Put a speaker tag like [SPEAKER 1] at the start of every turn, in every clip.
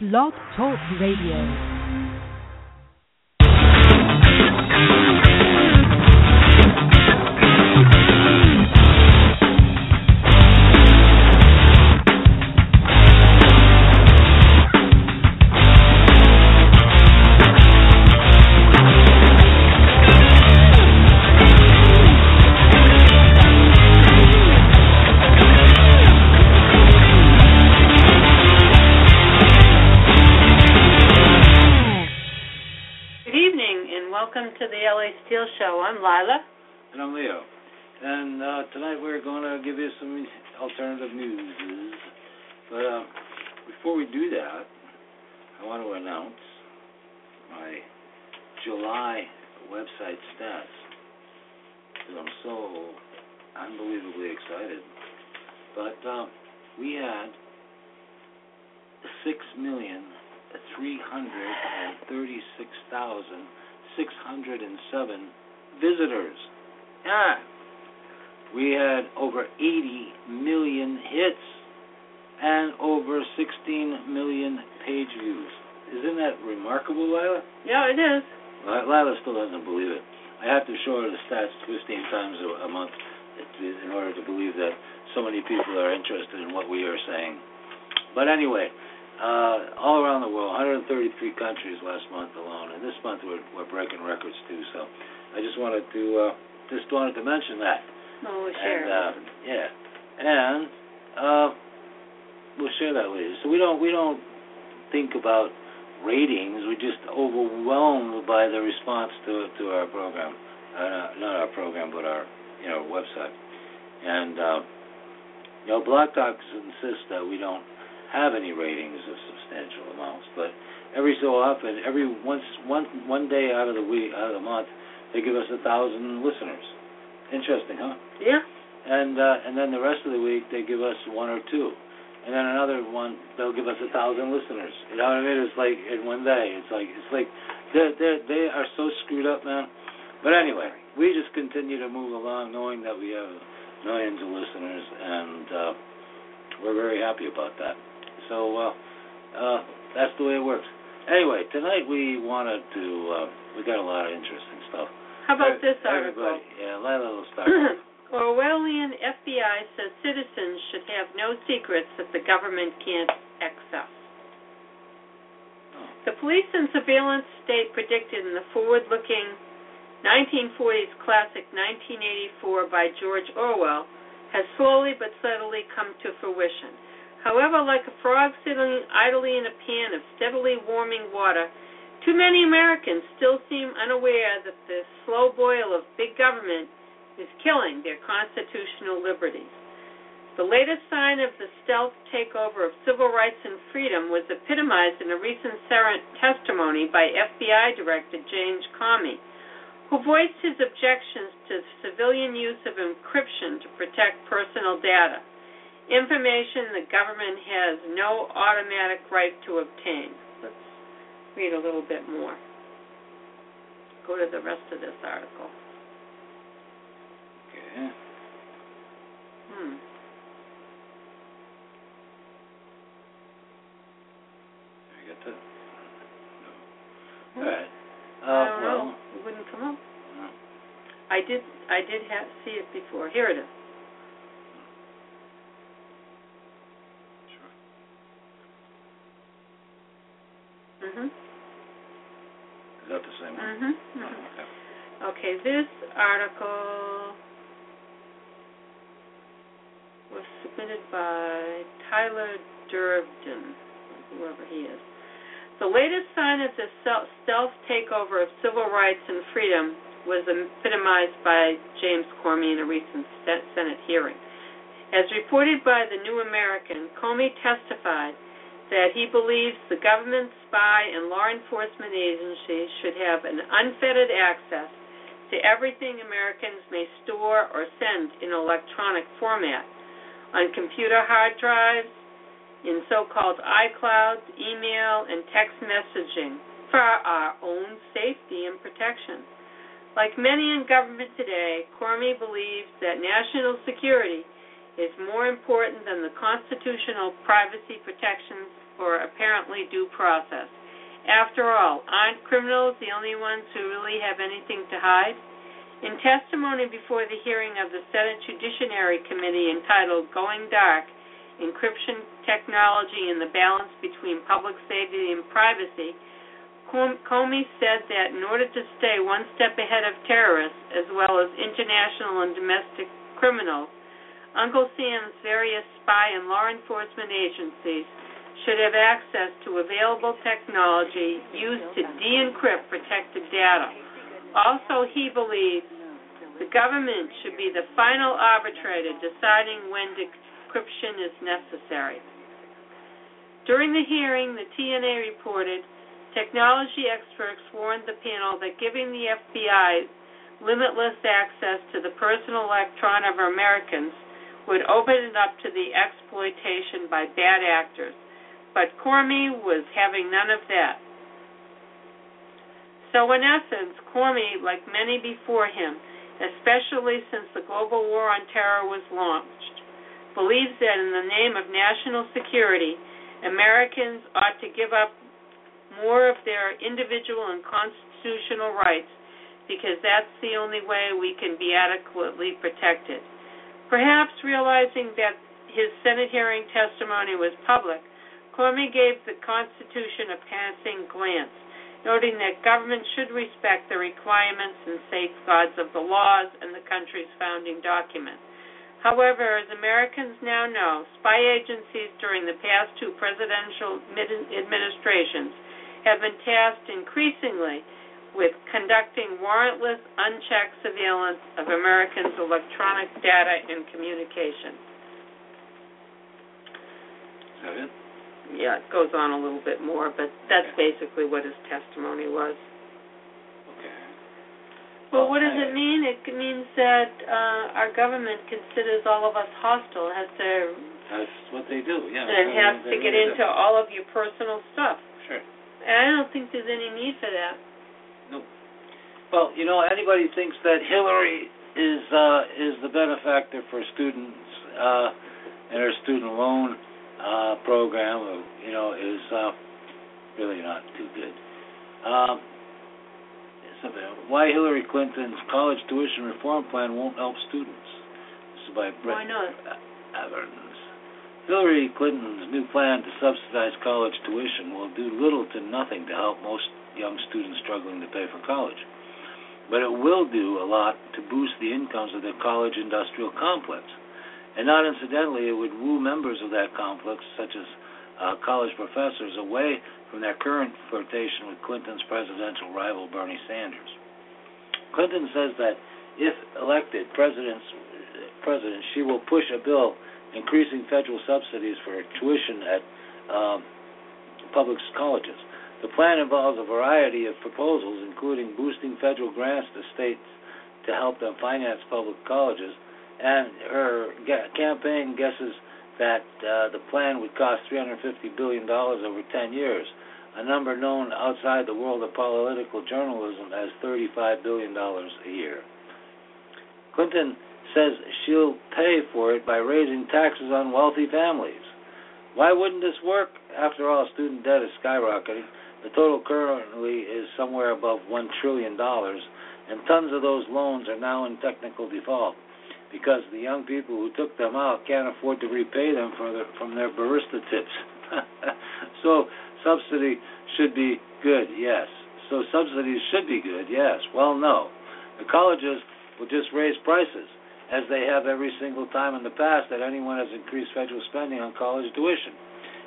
[SPEAKER 1] Blog Talk Radio.
[SPEAKER 2] I'm Lila.
[SPEAKER 3] And I'm Leo. And uh, tonight we're going to give you some alternative news. But uh, before we do that, I want to announce my July website stats. Because I'm so unbelievably excited. But uh, we had 6,336,607 visitors. Yeah. We had over 80 million hits and over 16 million page views. Isn't that remarkable, Lila?
[SPEAKER 2] Yeah, it is.
[SPEAKER 3] Lila still doesn't believe it. I have to show her the stats 15 times a, month in order to believe that so many people are interested in what we are saying. But anyway, uh, all around the world, 133 countries last month alone, and this month we're, we're breaking records too. So I just wanted to uh, just wanted to mention that.
[SPEAKER 2] Oh, we'll
[SPEAKER 3] And uh, yeah, and uh, we'll share that later. So we don't we don't think about ratings. We're just overwhelmed by the response to to our program, uh, not our program, but our you know website. And uh, you know, Blog Talk insists that we don't have any ratings of substantial amounts, but every so often, every once one one day out of the week out of the month, they give us a thousand listeners. Interesting, huh?
[SPEAKER 2] yeah.
[SPEAKER 3] And uh, and then the rest of the week they give us one or two, and then another one they'll give us a thousand listeners. You know what I mean? It's like in one day. It's like it's like they they they are so screwed up, man. But anyway, we just continue to move along, knowing that we have millions of listeners, and uh, we're very happy about that. So uh, uh, that's the way it works. Anyway, tonight we wanted to. Uh, we got a lot of interesting stuff.
[SPEAKER 2] How about this
[SPEAKER 3] Everybody,
[SPEAKER 2] article?
[SPEAKER 3] yeah, will start.
[SPEAKER 2] Orwellian FBI says citizens should have no secrets that the government can't access. Oh. The police and surveillance state predicted in the forward-looking 1940s classic 1984 by George Orwell has slowly but steadily come to fruition. However, like a frog sitting idly in a pan of steadily warming water, too many Americans still seem unaware that the slow boil of big government is killing their constitutional liberties. The latest sign of the stealth takeover of civil rights and freedom was epitomized in a recent testimony by FBI Director James Comey, who voiced his objections to civilian use of encryption to protect personal data, information the government has no automatic right to obtain. Read a little bit more. Go to the rest of this article.
[SPEAKER 3] Okay.
[SPEAKER 2] Hmm.
[SPEAKER 3] You got that? No.
[SPEAKER 2] Hmm.
[SPEAKER 3] All right. Uh,
[SPEAKER 2] I
[SPEAKER 3] well,
[SPEAKER 2] know. It wouldn't come up.
[SPEAKER 3] no.
[SPEAKER 2] I did. I did have see it before. Here it is. Mhm.
[SPEAKER 3] Is that the same one?
[SPEAKER 2] Mhm.
[SPEAKER 3] Oh,
[SPEAKER 2] mhm.
[SPEAKER 3] okay.
[SPEAKER 2] Okay. This article was submitted by Tyler Durden, whoever he is. The latest sign of the stealth takeover of civil rights and freedom was epitomized by James Comey in a recent Senate hearing. As reported by the New American, Comey testified that he believes the government, spy, and law enforcement agencies should have an unfettered access to everything Americans may store or send in electronic format on computer hard drives, in so called iClouds, email, and text messaging for our own safety and protection. Like many in government today, Comey believes that national security is more important than the constitutional privacy protections or apparently due process. After all, aren't criminals the only ones who really have anything to hide? In testimony before the hearing of the Senate Judiciary Committee entitled Going Dark Encryption Technology and the Balance Between Public Safety and Privacy, Comey said that in order to stay one step ahead of terrorists as well as international and domestic criminals, Uncle Sam's various spy and law enforcement agencies should have access to available technology used to de-encrypt protected data. Also, he believes the government should be the final arbitrator deciding when decryption is necessary. During the hearing, the TNA reported technology experts warned the panel that giving the FBI limitless access to the personal electron of Americans would open it up to the exploitation by bad actors. But Comey was having none of that. So, in essence, Comey, like many before him, especially since the global war on terror was launched, believes that in the name of national security, Americans ought to give up more of their individual and constitutional rights because that's the only way we can be adequately protected. Perhaps realizing that his Senate hearing testimony was public, Comey gave the Constitution a passing glance noting that government should respect the requirements and safeguards of the laws and the country's founding document. However, as Americans now know, spy agencies during the past two presidential administrations have been tasked increasingly with conducting warrantless, unchecked surveillance of Americans' electronic data and communication.
[SPEAKER 3] Is that it?
[SPEAKER 2] Yeah, it goes on a little bit more, but that's basically what his testimony was.
[SPEAKER 3] Okay.
[SPEAKER 2] Well, what does it mean? It means that uh, our government considers all of us hostile, has to,
[SPEAKER 3] That's what they do, yeah.
[SPEAKER 2] and has to get
[SPEAKER 3] really
[SPEAKER 2] into all of your personal stuff.
[SPEAKER 3] Sure.
[SPEAKER 2] And I don't think there's any need for that. Nope.
[SPEAKER 3] Well, you know, anybody thinks that Hillary is uh, is the benefactor for students uh, and her student loan uh, program, uh, you know, is uh, really not too good. Um. Why Hillary Clinton's college tuition reform plan won't help students. This is by Brett
[SPEAKER 2] Why not?
[SPEAKER 3] Arends. Hillary Clinton's new plan to subsidize college tuition will do little to nothing to help most young students struggling to pay for college. But it will do a lot to boost the incomes of the college industrial complex. And not incidentally, it would woo members of that complex, such as uh, college professors, away from their current flirtation with Clinton's presidential rival, Bernie Sanders. Clinton says that if elected president, she will push a bill increasing federal subsidies for tuition at um, public colleges. The plan involves a variety of proposals, including boosting federal grants to states to help them finance public colleges. And her campaign guesses that uh, the plan would cost $350 billion over 10 years, a number known outside the world of political journalism as $35 billion a year. Clinton says she'll pay for it by raising taxes on wealthy families. Why wouldn't this work? After all, student debt is skyrocketing. The total currently is somewhere above $1 trillion, and tons of those loans are now in technical default because the young people who took them out can't afford to repay them from their barista tips. so, subsidy should be good, yes. So, subsidies should be good, yes. Well, no. The colleges will just raise prices, as they have every single time in the past that anyone has increased federal spending on college tuition.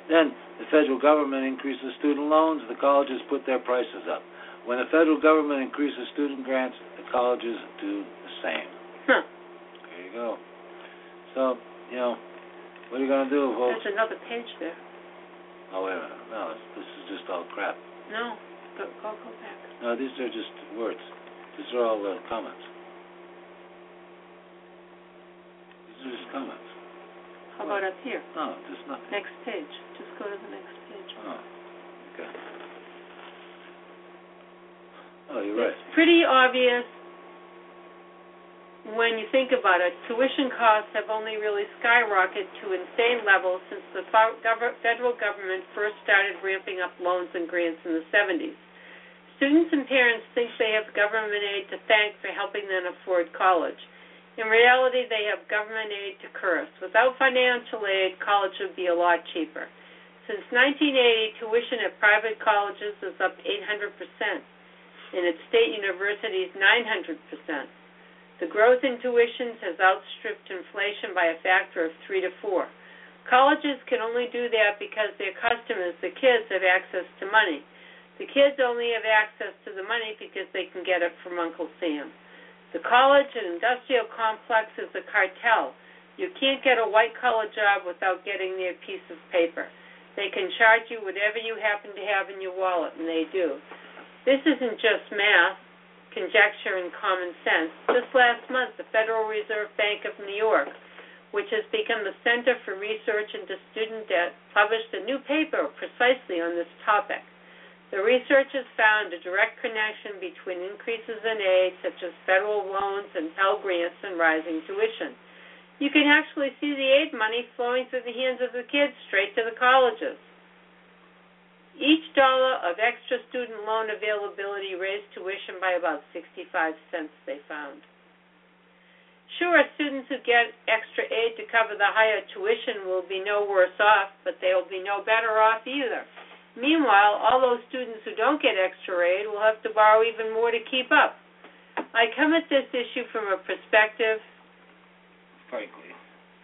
[SPEAKER 3] Then the federal government increases student loans, the colleges put their prices up. When the federal government increases student grants, the colleges do the same.
[SPEAKER 2] Huh.
[SPEAKER 3] There you go. So, you know, what are you going to do, folks?
[SPEAKER 2] There's another page there.
[SPEAKER 3] Oh, wait a minute. No, this is just all crap.
[SPEAKER 2] No, go, go, go back.
[SPEAKER 3] No, these are just words. These are all uh, comments. These are just comments.
[SPEAKER 2] How about up here?
[SPEAKER 3] No, there's nothing.
[SPEAKER 2] Next page. Just go to the next page.
[SPEAKER 3] Oh, okay. Oh, you're right.
[SPEAKER 2] It's pretty obvious when you think about it, tuition costs have only really skyrocketed to insane levels since the federal government first started ramping up loans and grants in the 70s. Students and parents think they have government aid to thank for helping them afford college. In reality, they have government aid to curse. Without financial aid, college would be a lot cheaper. Since 1980, tuition at private colleges is up 800%, and at state universities, 900%. The growth in tuitions has outstripped inflation by a factor of three to four. Colleges can only do that because their customers, the kids, have access to money. The kids only have access to the money because they can get it from Uncle Sam. The college and industrial complex is a cartel. You can't get a white collar job without getting their piece of paper. They can charge you whatever you happen to have in your wallet, and they do. This isn't just math conjecture and common sense. Just last month, the Federal Reserve Bank of New York, which has become the Center for Research into Student Debt, published a new paper precisely on this topic. The researchers found a direct connection between increases in aid, such as federal loans and Pell Grants, and rising tuition. You can actually see the aid money flowing through the hands of the kids straight to the colleges. Each dollar of extra student loan availability raised tuition by about 65 cents, they found. Sure, students who get extra aid to cover the higher tuition will be no worse off, but they will be no better off either. Meanwhile, all those students who don't get extra aid will have to borrow even more to keep up. I come at this issue from a perspective,
[SPEAKER 3] frankly,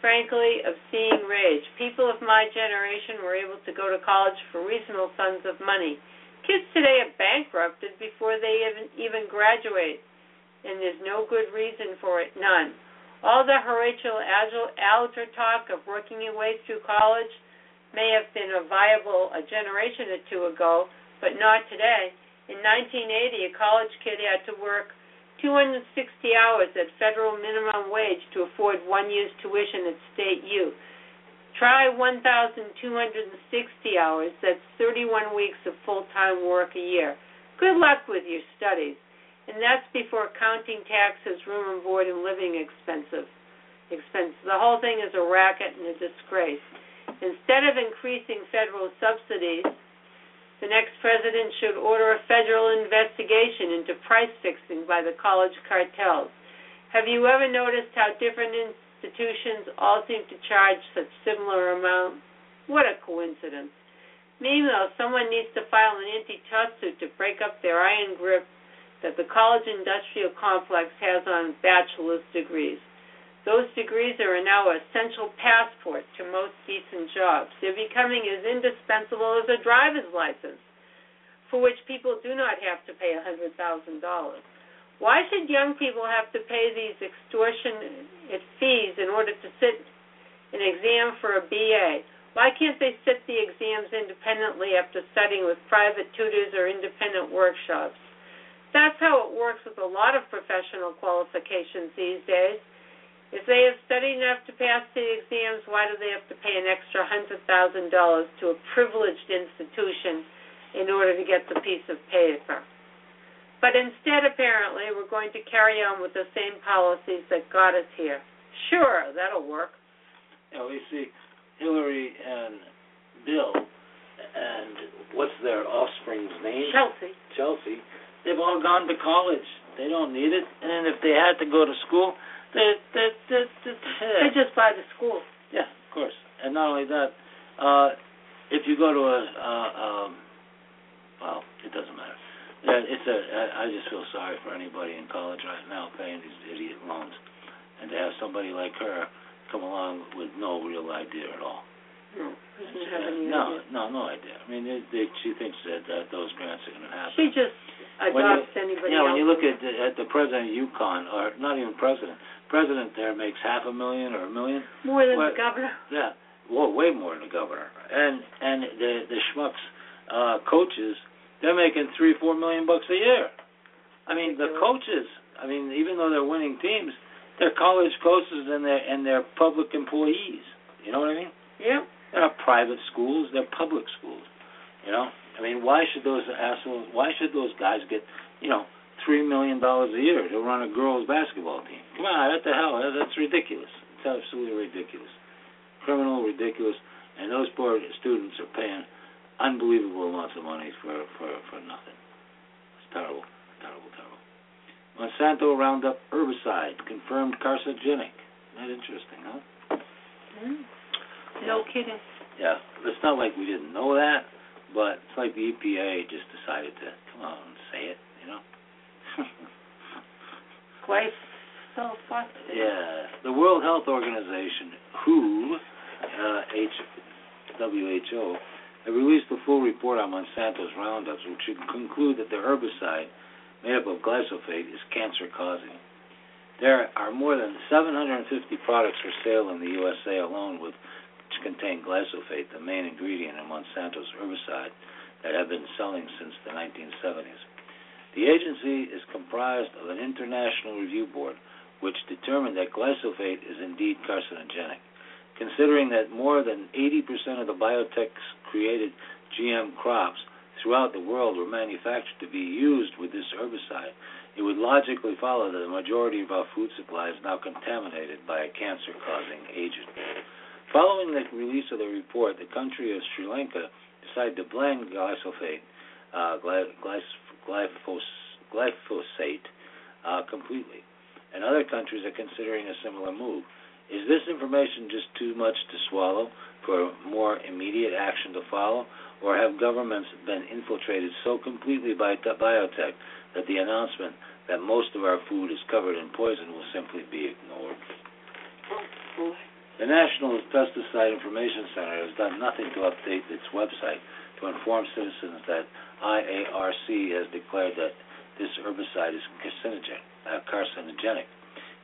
[SPEAKER 2] frankly, of seeing rage. People of my generation were able to go to college for reasonable sums of money. Kids today are bankrupted before they even, even graduate, and there's no good reason for it, none. All the Horatio Alger talk of working your way through college may have been a viable a generation or two ago, but not today. In 1980, a college kid had to work 260 hours at federal minimum wage to afford one year's tuition at State U. Try 1,260 hours, that's 31 weeks of full time work a year. Good luck with your studies. And that's before counting taxes, room and board, and living expenses. Expenses. The whole thing is a racket and a disgrace. Instead of increasing federal subsidies, the next president should order a federal investigation into price fixing by the college cartels. Have you ever noticed how different institutions all seem to charge such similar amounts? What a coincidence. Meanwhile, someone needs to file an antitrust suit to break up their iron grip that the college industrial complex has on bachelor's degrees. Those degrees are now essential passport to most decent jobs. They're becoming as indispensable as a driver's license, for which people do not have to pay $100,000. Why should young people have to pay these extortionate fees in order to sit an exam for a BA? Why can't they sit the exams independently after studying with private tutors or independent workshops? That's how it works with a lot of professional qualifications these days. If they have studied enough to pass the exams, why do they have to pay an extra $100,000 to a privileged institution in order to get the piece of paper? But instead, apparently, we're going to carry on with the same policies that got us here. Sure, that'll work.
[SPEAKER 3] Yeah, we see Hillary and Bill, and what's their offspring's name?
[SPEAKER 2] Chelsea.
[SPEAKER 3] Chelsea. They've all gone to college. They don't need it. And if they had to go to school, they, they, they,
[SPEAKER 2] they just buy the school.
[SPEAKER 3] Yeah, of course. And not only that, uh, if you go to a, uh, um, well, it doesn't matter. It's a. I just feel sorry for anybody in college right now paying these idiot loans, and to have somebody like her come along with no real idea at all.
[SPEAKER 2] No, doesn't have any
[SPEAKER 3] no, idea. no, no idea. I mean, they, they, she thinks that, that those grants are going to happen.
[SPEAKER 2] She just adopts
[SPEAKER 3] you,
[SPEAKER 2] anybody
[SPEAKER 3] yeah,
[SPEAKER 2] else.
[SPEAKER 3] when you look at the, at the president of UConn, or not even president, president there makes half a million or a million.
[SPEAKER 2] More than the governor.
[SPEAKER 3] Yeah, well, way more than the governor. And and the the schmucks uh, coaches, they're making three four million bucks a year. I mean, the coaches. I mean, even though they're winning teams, they're college coaches and they're and they're public employees. You know what I mean?
[SPEAKER 2] Yeah.
[SPEAKER 3] They're not private schools; they're public schools. You know, I mean, why should those assholes? Why should those guys get, you know, three million dollars a year to run a girls' basketball team. Come on, what the hell? That's ridiculous. It's absolutely ridiculous, criminal, ridiculous, and those poor students are paying unbelievable amounts of money for for for nothing. It's terrible, terrible, terrible. Monsanto Roundup herbicide confirmed carcinogenic. Isn't that interesting, huh?
[SPEAKER 2] Mm. No kidding.
[SPEAKER 3] Yeah, it's not like we didn't know that, but it's like the EPA just decided to come on and say it, you know.
[SPEAKER 2] Glyphosate.
[SPEAKER 3] Yeah, the World Health Organization, WHO, uh, H, WHO, have released a full report on Monsanto's Roundups, which should conclude that the herbicide made up of glyphosate is cancer-causing. There are more than 750 products for sale in the USA alone, with contain glyphosate, the main ingredient in Monsanto's herbicide, that have been selling since the 1970s. The agency is comprised of an international review board which determined that glyphosate is indeed carcinogenic. Considering that more than 80% of the biotech's created GM crops throughout the world were manufactured to be used with this herbicide, it would logically follow that the majority of our food supply is now contaminated by a cancer causing agent. Following the release of the report, the country of Sri Lanka decided to blend glyphosate, uh, glyphos, glyphosate uh, completely and other countries are considering a similar move. Is this information just too much to swallow for more immediate action to follow, or have governments been infiltrated so completely by biotech that the announcement that most of our food is covered in poison will simply be ignored? The National Pesticide Information Center has done nothing to update its website to inform citizens that IARC has declared that this herbicide is carcinogen, uh, carcinogenic.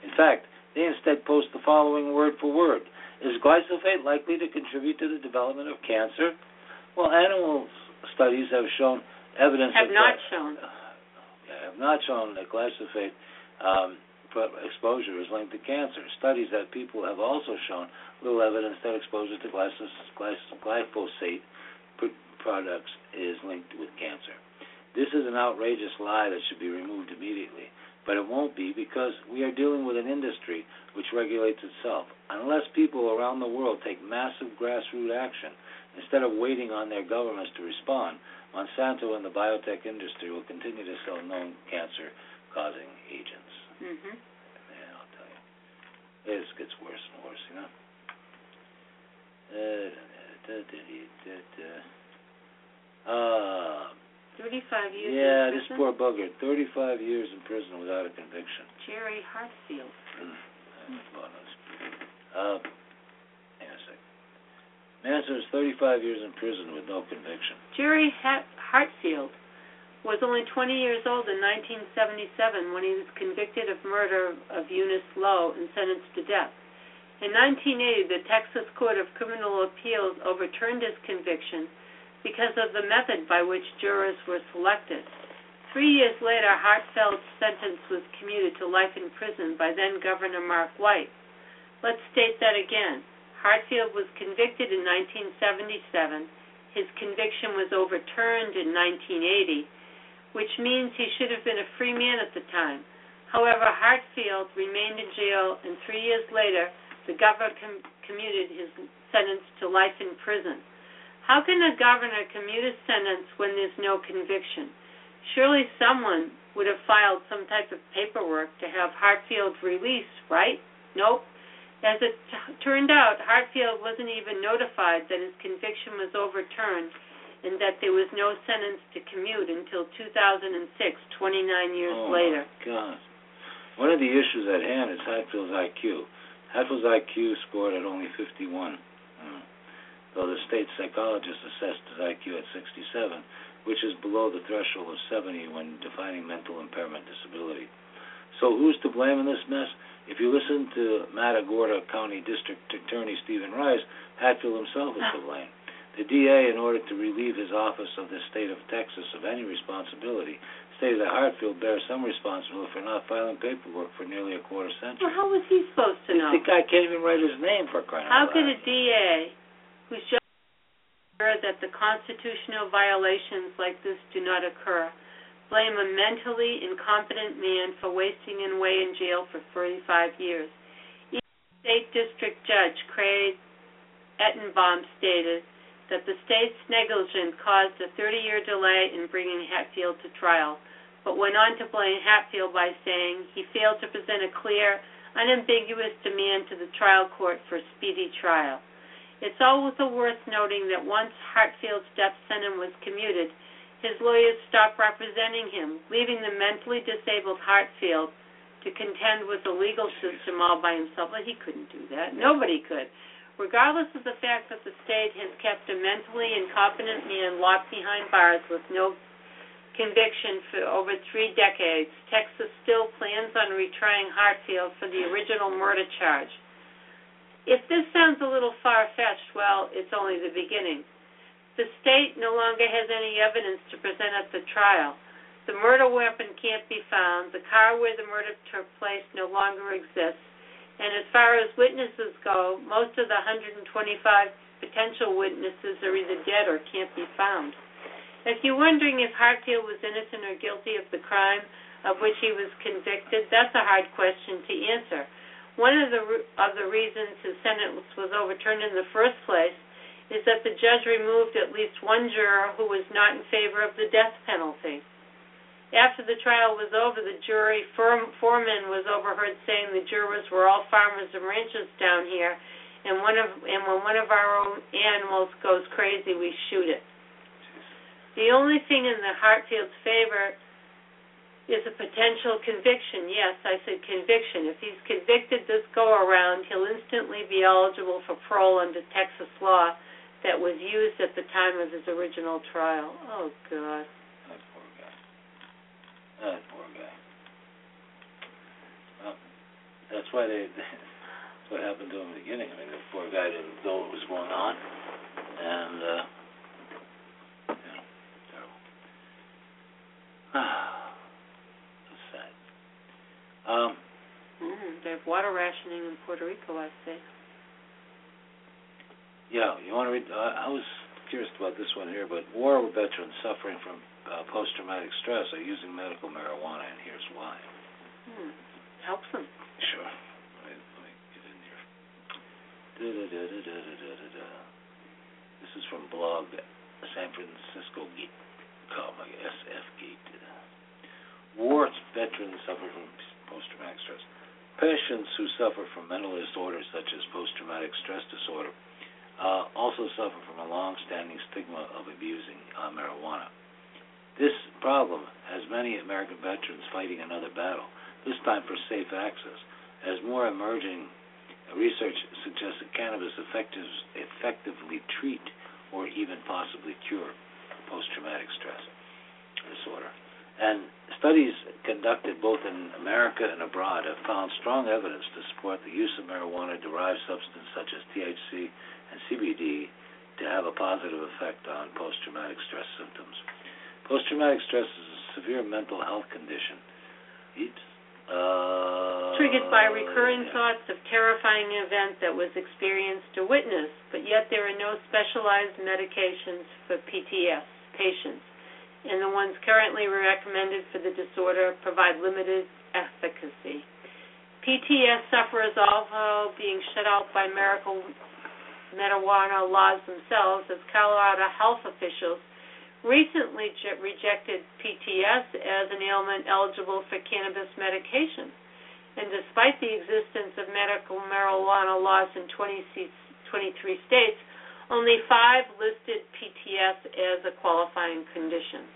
[SPEAKER 3] In fact, they instead post the following word for word. Is glyphosate likely to contribute to the development of cancer? Well, animal studies have shown evidence
[SPEAKER 2] have not
[SPEAKER 3] that,
[SPEAKER 2] shown
[SPEAKER 3] uh, have not shown that glyphosate um, exposure is linked to cancer. Studies that people have also shown little evidence that exposure to glyphosate products is linked with cancer. This is an outrageous lie that should be removed immediately. But it won't be because we are dealing with an industry which regulates itself. Unless people around the world take massive grassroots action, instead of waiting on their governments to respond, Monsanto and the biotech industry will continue to sell known cancer causing agents.
[SPEAKER 2] Mm-hmm.
[SPEAKER 3] Man, I'll tell you. This gets worse and worse, you know? Uh, da, da, da, uh,
[SPEAKER 2] 35 years
[SPEAKER 3] yeah,
[SPEAKER 2] in
[SPEAKER 3] this poor bugger. 35 years in prison without a conviction.
[SPEAKER 2] Jerry Hartfield.
[SPEAKER 3] Uh, hang on a sec. Man serves 35 years in prison with no conviction.
[SPEAKER 2] Jerry Hartfield was only 20 years old in 1977 when he was convicted of murder of Eunice Lowe and sentenced to death. In 1980, the Texas Court of Criminal Appeals overturned his conviction because of the method by which jurors were selected. Three years later, Hartfield's sentence was commuted to life in prison by then Governor Mark White. Let's state that again. Hartfield was convicted in 1977. His conviction was overturned in 1980, which means he should have been a free man at the time. However, Hartfield remained in jail, and three years later, the governor com- commuted his sentence to life in prison. How can a governor commute a sentence when there's no conviction? Surely someone would have filed some type of paperwork to have Hartfield released, right? Nope. As it t- turned out, Hartfield wasn't even notified that his conviction was overturned and that there was no sentence to commute until 2006, 29 years
[SPEAKER 3] oh
[SPEAKER 2] later.
[SPEAKER 3] My God. One of the issues at hand is Hatfield's IQ. Hatfield's IQ scored at only 51 uh, though the state psychologist assessed his IQ at 67, which is below the threshold of 70 when defining mental impairment disability. So who's to blame in this mess? If you listen to Matagorda County District Attorney Stephen Rice, Hatfield himself is to blame. The DA, in order to relieve his office of the state of Texas of any responsibility, stated that Hartfield bears some responsibility for not filing paperwork for nearly a quarter century.
[SPEAKER 2] Well, how was he supposed to know?
[SPEAKER 3] The guy can't even write his name for crying
[SPEAKER 2] How could a DA who's just sure that the constitutional violations like this do not occur blame a mentally incompetent man for wasting away in jail for 35 years. State District Judge Craig Estlinbaum stated that the state's negligence caused a 30-year delay in bringing Hatfield to trial, but went on to blame Hatfield by saying he failed to present a clear, unambiguous demand to the trial court for a speedy trial. It's also worth noting that once Hatfield's death sentence was commuted, his lawyers stopped representing him, leaving the mentally disabled Hatfield to contend with the legal system all by himself. Well, he couldn't do that. Nobody could. Regardless of the fact that the state has kept a mentally incompetent man locked behind bars with no conviction for over three decades, Texas still plans on retrying Hatfield for the original murder charge. If this sounds a little far fetched, well, it's only the beginning. The state no longer has any evidence to present at the trial. The murder weapon can't be found. The car where the murder took place no longer exists. And as far as witnesses go, most of the 125 potential witnesses are either dead or can't be found. If you're wondering if Hatfield was innocent or guilty of the crime of which he was convicted, that's a hard question to answer. One of the of the reasons his sentence was overturned in the first place is that the judge removed at least one juror who was not in favor of the death penalty. After the trial was over, the jury foreman was overheard saying the jurors were all farmers and ranchers down here, and one of and when one of our own animals goes crazy, we shoot it. The only thing in the Hatfield's favor is a potential conviction. Yes, I said conviction. If he's convicted this go around, he'll instantly be eligible for parole under Texas law that was used at the time of his original trial. Oh, God.
[SPEAKER 3] That poor guy. That poor guy. Well, that's why they. That's what happened to him in the beginning. I mean, the poor guy didn't know what was going on, and uh, you know, terrible. Um,
[SPEAKER 2] mm, they have water rationing in Puerto Rico, I say.
[SPEAKER 3] Yeah, you want to read? Uh, I was curious about this one here, but war veterans suffering from uh, post-traumatic stress are using medical marijuana, and here's why.
[SPEAKER 2] Hmm. Helps them.
[SPEAKER 3] Sure. Let me, let me get in here. Da-da-da-da-da-da-da-da. This is from blog San Francisco Geek, SF Geek. War veterans suffer from post-traumatic stress. Patients who suffer from mental disorders such as post-traumatic stress disorder uh, also suffer from a long-standing stigma of abusing uh, marijuana. This problem has many American veterans fighting another battle, this time for safe access, as more emerging research suggests that cannabis effective, effectively treat or even possibly cure post-traumatic stress disorder. And studies conducted both in America and abroad have found strong evidence to support the use of marijuana derived substances such as THC and CBD to have a positive effect on post traumatic stress symptoms. Post traumatic stress is a severe mental health condition. Oops. Uh,
[SPEAKER 2] Triggered by recurring
[SPEAKER 3] yeah.
[SPEAKER 2] thoughts of terrifying event that was experienced or witnessed, but yet there are no specialized medications for PTS patients and the ones currently recommended for the disorder provide limited efficacy. PTS sufferers also being shut out by medical marijuana laws themselves as Colorado health officials recently rejected PTS as an ailment eligible for cannabis medication. And despite the existence of medical marijuana laws in 20, 23 states, only five listed PTS as a qualifying condition.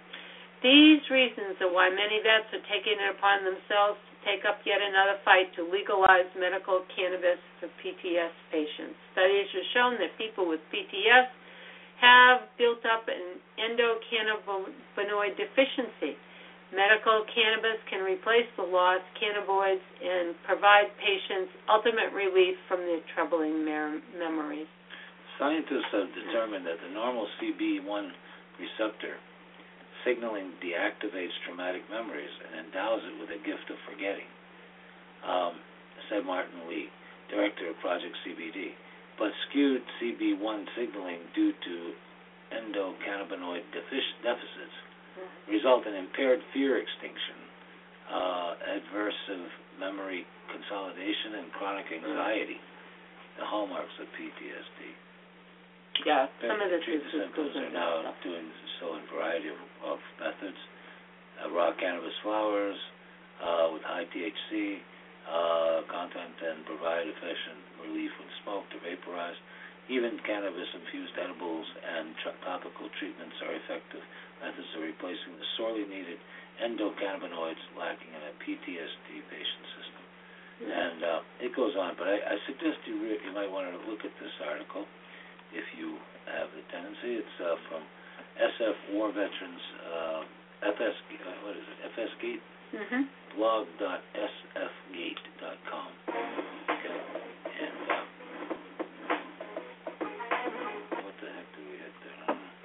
[SPEAKER 2] These reasons are why many vets are taking it upon themselves to take up yet another fight to legalize medical cannabis for PTS patients. Studies have shown that people with PTS have built up an endocannabinoid deficiency. Medical cannabis can replace the lost cannabinoids and provide patients ultimate relief from their troubling mer- memories.
[SPEAKER 3] Scientists have determined that the normal CB1 receptor signaling deactivates traumatic memories and endows it with a gift of forgetting, um, said Martin Lee, director of Project CBD. But skewed CB1 signaling due to endocannabinoid deficits result in impaired fear extinction, uh, adversive memory consolidation, and chronic anxiety, the hallmarks of PTSD.
[SPEAKER 2] Yeah, some of
[SPEAKER 3] the
[SPEAKER 2] goes
[SPEAKER 3] symptoms are now
[SPEAKER 2] stuff.
[SPEAKER 3] doing so in a variety of, of methods. Uh, raw cannabis flowers uh, with high THC uh, content and provide efficient relief when smoked or vaporized. Even cannabis-infused edibles and topical treatments are effective methods of replacing the sorely needed endocannabinoids lacking in a PTSD patient system. And uh, it goes on, but I, I suggest you re- you might want to look at this article if you have the tendency. It's uh, from SF War Veterans, uh, FS, uh, what is it, FSGate?
[SPEAKER 2] Mhm.
[SPEAKER 3] blog.sfgate.com.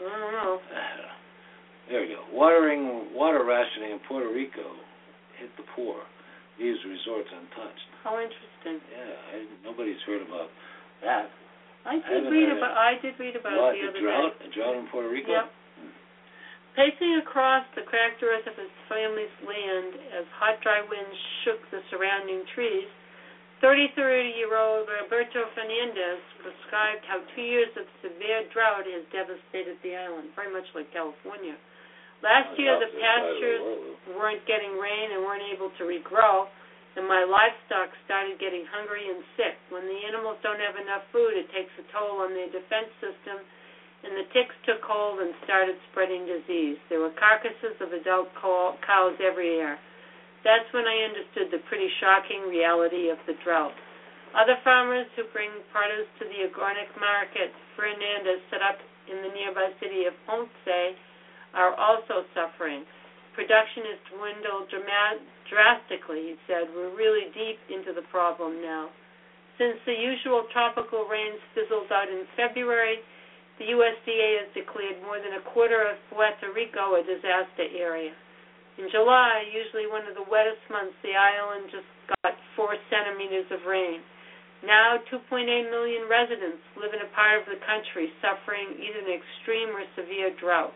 [SPEAKER 2] know.
[SPEAKER 3] There we go. Watering, water rationing in Puerto Rico hit the poor. Leaves resorts untouched.
[SPEAKER 2] How interesting.
[SPEAKER 3] Yeah, I, nobody's heard about that.
[SPEAKER 2] I did
[SPEAKER 3] haven't
[SPEAKER 2] read about. I did read about
[SPEAKER 3] what,
[SPEAKER 2] it
[SPEAKER 3] the
[SPEAKER 2] the other
[SPEAKER 3] drought?
[SPEAKER 2] day.
[SPEAKER 3] A drought in Puerto Rico?
[SPEAKER 2] Yep. Hmm. Pacing across the cracked earth of his family's land as hot, dry winds shook the surrounding trees, 33-year-old Roberto Fernandez prescribed how two years of severe drought has devastated the island, very much like California. Last year, the
[SPEAKER 3] opposite side of
[SPEAKER 2] pastures weren't getting rain and weren't able to regrow, and my livestock started getting hungry and sick. When the animals don't have enough food, it takes a toll on their defense system, and the ticks took hold and started spreading disease. There were carcasses of adult cow- cows everywhere. That's when I understood the pretty shocking reality of the drought. Other farmers who bring produce to the organic market Fernandez set up in the nearby city of Ponce are also suffering. Production has dwindled dramatic, drastically, he said. We're really deep into the problem now. Since the usual tropical rains fizzled out in February, the USDA has declared more than a quarter of Puerto Rico a disaster area. In July, usually one of the wettest months, the island just got four centimeters of rain. Now, 2.8 million residents live in a part of the country suffering either an extreme or severe drought.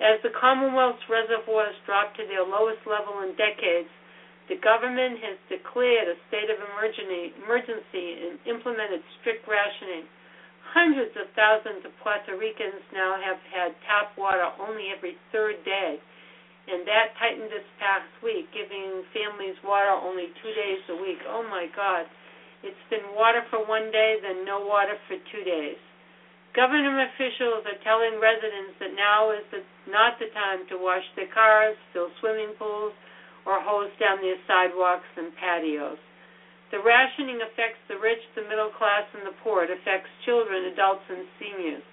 [SPEAKER 2] As the Commonwealth's reservoirs drop to their lowest level in decades, the government has declared a state of emergency, and implemented strict rationing. Hundreds of thousands of Puerto Ricans now have had tap water only every third day, and that tightened this past week, giving families water only two days a week. Oh my God. It's been water for one day, then no water for two days. Government officials are telling residents that now is the, not the time to wash their cars, fill swimming pools, or hose down their sidewalks and patios. The rationing affects the rich, the middle class, and the poor. It affects children, adults, and seniors.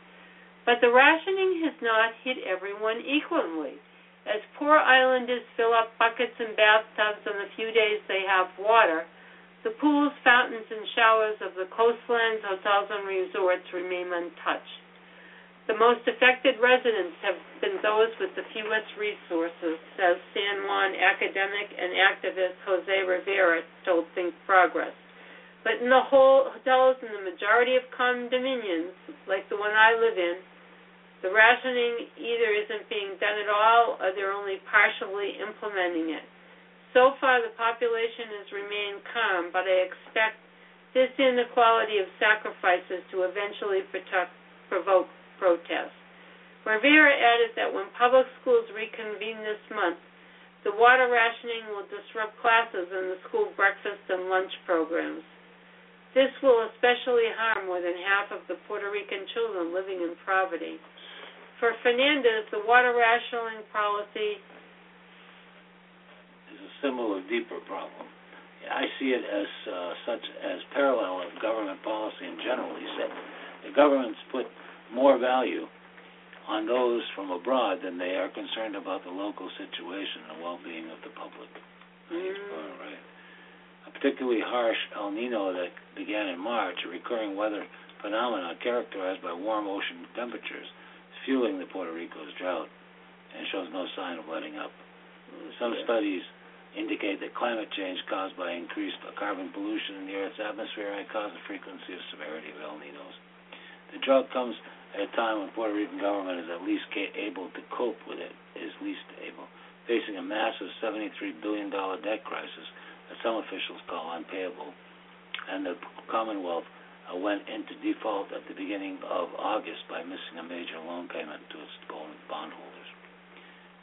[SPEAKER 2] But the rationing has not hit everyone equally. As poor islanders fill up buckets and bathtubs on the few days they have water, the pools, fountains, and showers of the coastlands, hotels, and resorts remain untouched. The most affected residents have been those with the fewest resources, says San Juan academic and activist Jose Rivera told Think Progress. But in the whole hotels and the majority of condominiums, like the one I live in, the rationing either isn't being done at all or they're only partially implementing it. So far, the population has remained calm, but I expect this inequality of sacrifices to eventually provoke, provoke protest. Rivera added that when public schools reconvene this month, the water rationing will disrupt classes and the school breakfast and lunch programs. This will especially harm more than half of the Puerto Rican children living in poverty. For Fernandez, the water rationing policy
[SPEAKER 3] is a similar, deeper problem. I see it as uh, such as parallel of government policy in general. He said the governments put more value on those from abroad than they are concerned about the local situation and well-being of the public.
[SPEAKER 2] Mm.
[SPEAKER 3] right. A particularly harsh El Nino that began in March, a recurring weather phenomenon characterized by warm ocean temperatures, fueling the Puerto Rico's drought and shows no sign of letting up. Some studies indicate that climate change caused by increased carbon pollution in the Earth's atmosphere may cause the frequency or severity of El Ninos. The drought comes at a time when Puerto Rican government is at least ca- able to cope with it, is least able, facing a massive $73 billion debt crisis that some officials call unpayable, and the Commonwealth uh, went into default at the beginning of August by missing a major loan payment to its bondholders.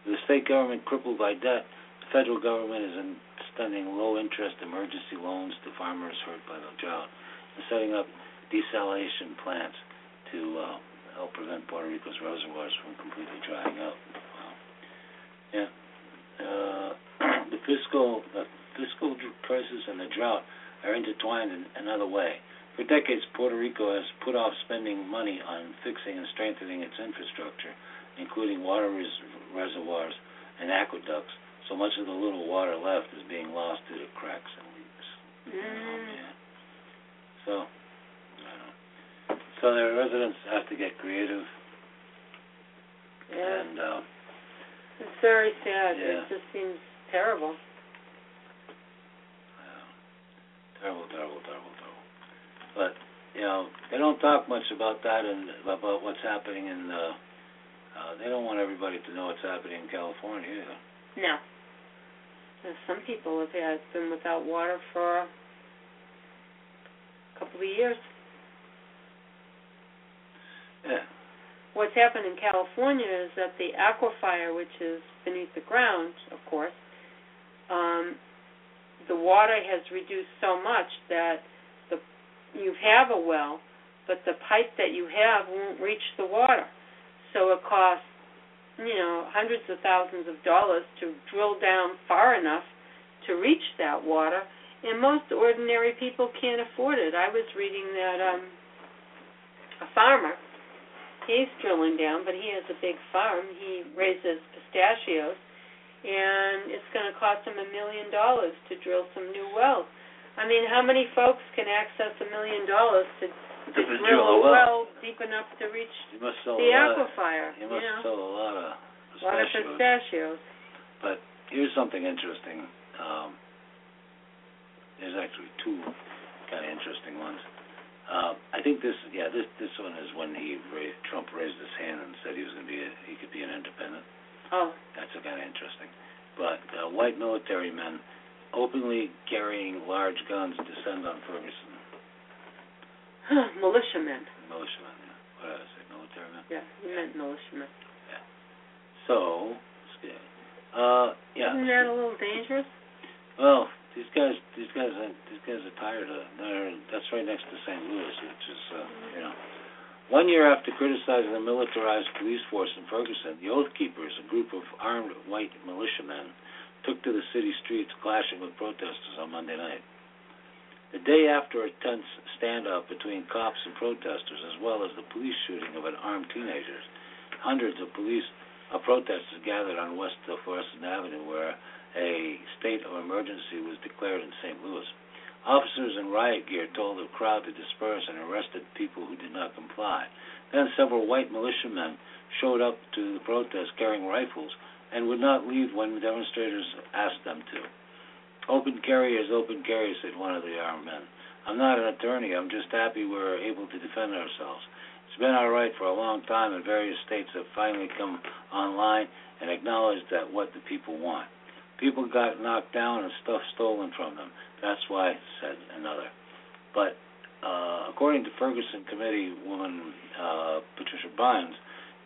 [SPEAKER 3] With the state government crippled by debt, the federal government is extending low-interest emergency loans to farmers hurt by the drought and setting up desalination plants to uh, help prevent Puerto Rico's reservoirs from completely drying up. Wow. Yeah. Uh, the fiscal the fiscal crisis and the drought are intertwined in another way. For decades, Puerto Rico has put off spending money on fixing and strengthening its infrastructure, including water res- reservoirs and aqueducts. So much of the little water left is being lost due to cracks and leaks.
[SPEAKER 2] Mm.
[SPEAKER 3] Yeah. So, uh, so the residents have to get creative,
[SPEAKER 2] Yeah.
[SPEAKER 3] and uh,
[SPEAKER 2] It's very sad.
[SPEAKER 3] Yeah.
[SPEAKER 2] It just seems terrible.
[SPEAKER 3] uh, terrible, terrible, terrible, terrible. But you know, they don't talk much about that and about what's happening in. Uh, uh, they don't want everybody to know what's happening in California either.
[SPEAKER 2] No. Some people have had been without water for a couple of years.
[SPEAKER 3] Yeah.
[SPEAKER 2] What's happened in California is that the aquifer, which is beneath the ground, of course, um, the water has reduced so much that you have a well, but the pipe that you have won't reach the water. So it costs, you know, hundreds of thousands of dollars to drill down far enough to reach that water, and most ordinary people can't afford it. I was reading that um a farmer he's drilling down, but he has a big farm. He raises pistachios, and it's going to cost him a million dollars to drill some new wells. I mean, how many folks can access a million dollars to, to
[SPEAKER 3] To
[SPEAKER 2] drill,
[SPEAKER 3] a well.
[SPEAKER 2] well deep enough to reach
[SPEAKER 3] You must sell
[SPEAKER 2] the aquifer?
[SPEAKER 3] You must
[SPEAKER 2] know,
[SPEAKER 3] sell a lot of
[SPEAKER 2] a lot of
[SPEAKER 3] pistachios.
[SPEAKER 2] pistachios.
[SPEAKER 3] But here's something interesting. Um, there's actually two kind of interesting ones. Uh, I think this, yeah, this this one is when he raised, Trump raised his hand and said he was going to be, a, he could be an independent.
[SPEAKER 2] Oh,
[SPEAKER 3] That's kind of interesting. But uh, white military men openly carrying large guns descend on Ferguson.
[SPEAKER 2] militiamen.
[SPEAKER 3] Militiamen, yeah. What did I say? Military men.
[SPEAKER 2] Yeah, he meant militiamen. Yeah.
[SPEAKER 3] So, uh, yeah.
[SPEAKER 2] Isn't that a little dangerous?
[SPEAKER 3] Well, these guys, these guys, are, these guys are tired of. They're, that's right next to St. Louis, which is, uh, you know. One year after criticizing the militarized police force in Ferguson, the Oath Keepers, a group of armed white militiamen, took to the city streets, clashing with protesters on Monday night. The day after a tense standoff between cops and protesters, as well as the police shooting of an armed teenager, hundreds of police uh, protesters gathered on West uh, Avenue, where a state of emergency was declared in St. Louis. Officers in riot gear told the crowd to disperse and arrested people who did not comply. Then several white militiamen showed up to the protest carrying rifles and would not leave when demonstrators asked them to. Open carry is open carry, said one of the armed men. I'm not an attorney. I'm just happy we're able to defend ourselves. It's been our right for a long time, and various states have finally come online and acknowledged that what the people want. People got knocked down and stuff stolen from them. That's why, said another. But uh, according to Ferguson committee woman uh, Patricia Bynes,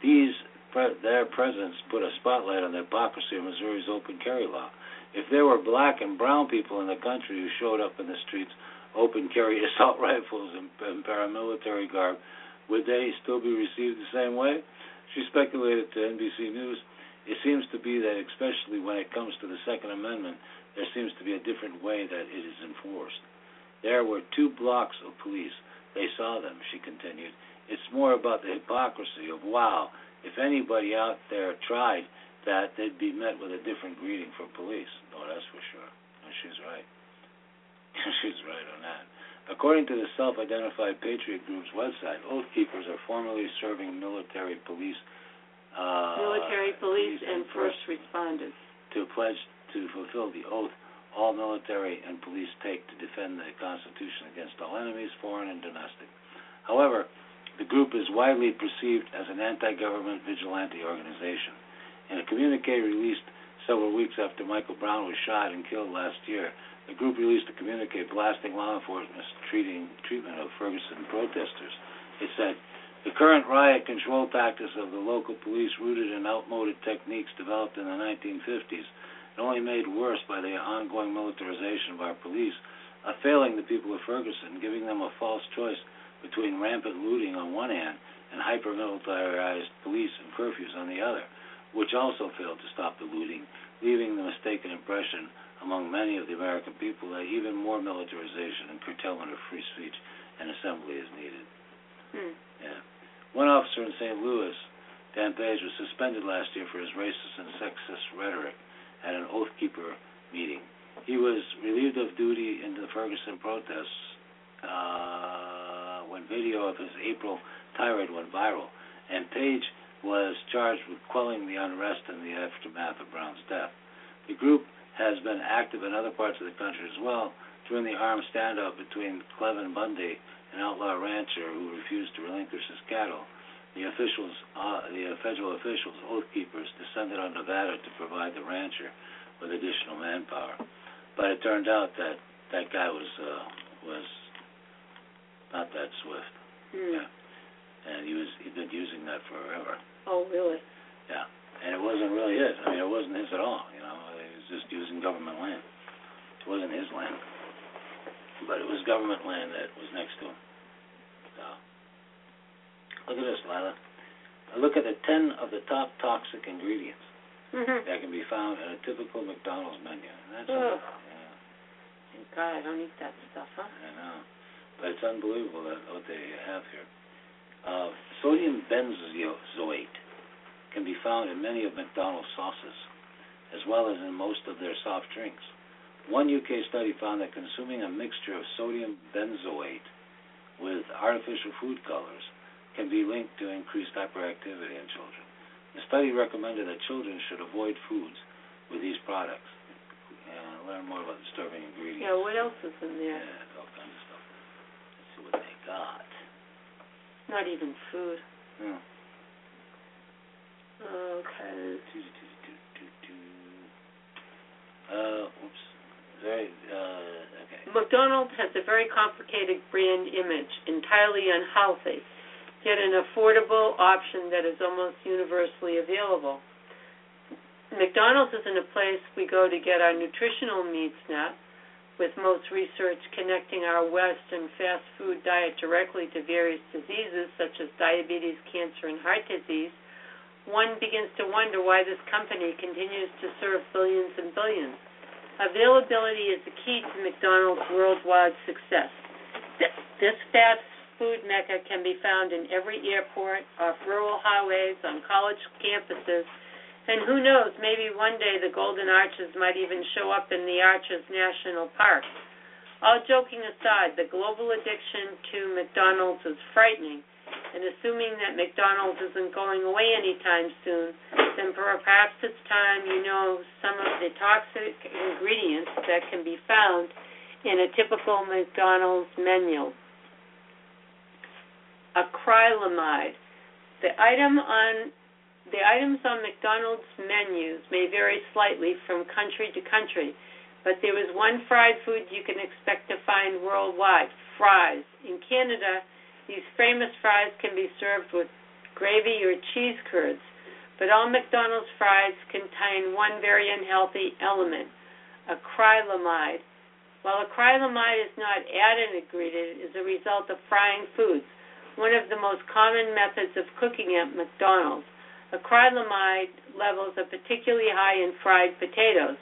[SPEAKER 3] these pre- their presidents put a spotlight on the hypocrisy of Missouri's open carry law. If there were black and brown people in the country who showed up in the streets, open carry assault rifles and, and paramilitary garb, would they still be received the same way? She speculated to NBC News. It seems to be that, especially when it comes to the Second Amendment, there seems to be a different way that it is enforced. There were two blocks of police. They saw them, she continued. It's more about the hypocrisy of, wow, if anybody out there tried that, they'd be met with a different greeting from police. Oh, that's for sure. And she's right. she's right on that. According to the self-identified Patriot Group's website, Oath Keepers are formerly serving military police, uh,
[SPEAKER 2] Military, police, and first responders.
[SPEAKER 3] to pledge to fulfill the oath all military and police take to defend the Constitution against all enemies, foreign and domestic. However, the group is widely perceived as an anti-government vigilante organization. In a communique released several weeks after Michael Brown was shot and killed last year, the group released a communique blasting law enforcement's treating, treatment of Ferguson protesters. It said, the current riot control tactics of the local police, rooted in outmoded techniques developed in the 1950s, and only made worse by the ongoing militarization of our police, are failing the people of Ferguson, giving them a false choice between rampant looting on one hand and hyper-militarized police and curfews on the other, which also failed to stop the looting, leaving the mistaken impression among many of the American people that even more militarization and curtailment of free speech and assembly is needed.
[SPEAKER 2] Hmm.
[SPEAKER 3] Yeah. One officer in St. Louis, Dan Page, was suspended last year for his racist and sexist rhetoric at an Oath Keeper meeting. He was relieved of duty in the Ferguson protests uh, when video of his April tirade went viral, and Page was charged with quelling the unrest in the aftermath of Brown's death. The group has been active in other parts of the country as well during the armed standoff between Cliven Bundy, an outlaw rancher who refused to relinquish his cattle. The officials, uh, the federal officials, oath keepers, descended on Nevada to provide the rancher with additional manpower. But it turned out that that guy was uh, was not that swift.
[SPEAKER 2] Hmm.
[SPEAKER 3] Yeah. And he was he'd been using that forever.
[SPEAKER 2] Oh, really?
[SPEAKER 3] Yeah. And it wasn't really his. I mean, it wasn't his at all. You know, he was just using government land. It wasn't his land, but it was government land that was next to him. So, look at this, Lila. Now look at the ten of the top toxic ingredients
[SPEAKER 2] Mm-hmm.
[SPEAKER 3] that can be found in a typical McDonald's menu. And that's
[SPEAKER 2] Ugh.
[SPEAKER 3] yeah,
[SPEAKER 2] Thank God I don't eat that stuff, huh?
[SPEAKER 3] I know, but it's unbelievable that what they have here. Uh, sodium benzoate can be found in many of McDonald's sauces, as well as in most of their soft drinks. One UK study found that consuming a mixture of sodium benzoate with artificial food colors can be linked to increased hyperactivity in children. The study recommended that children should avoid foods with these products. Uh, learn more about disturbing ingredients.
[SPEAKER 2] Yeah, what else is in there?
[SPEAKER 3] it's all kinds of stuff. Let's see what they got.
[SPEAKER 2] Not even food.
[SPEAKER 3] Yeah.
[SPEAKER 2] Okay.
[SPEAKER 3] Uh, oops. Very, uh, okay.
[SPEAKER 2] McDonald's has a very complicated brand image, entirely unhealthy, yet an affordable option that is almost universally available. McDonald's isn't a place we go to get our nutritional needs met, with most research connecting our Western fast food diet directly to various diseases such as diabetes, cancer, and heart disease. One begins to wonder why this company continues to serve billions and billions. Availability is the key to McDonald's worldwide success. This fast food mecca can be found in every airport, off rural highways, on college campuses, and who knows, maybe one day the Golden Arches might even show up in the Arches National Park. All joking aside, the global addiction to McDonald's is frightening, and assuming that McDonald's isn't going away anytime soon, then perhaps it's time you know some of the toxic ingredients that can be found in a typical McDonald's menu. Acrylamide. The item on the items on McDonald's menus may vary slightly from country to country, but there is one fried food you can expect to find worldwide fries. In Canada, these famous fries can be served with gravy or cheese curds, but all McDonald's fries contain one very unhealthy element acrylamide. While acrylamide is not added ingredient, it is a result of frying foods, one of the most common methods of cooking at McDonald's. Acrylamide levels are particularly high in fried potatoes.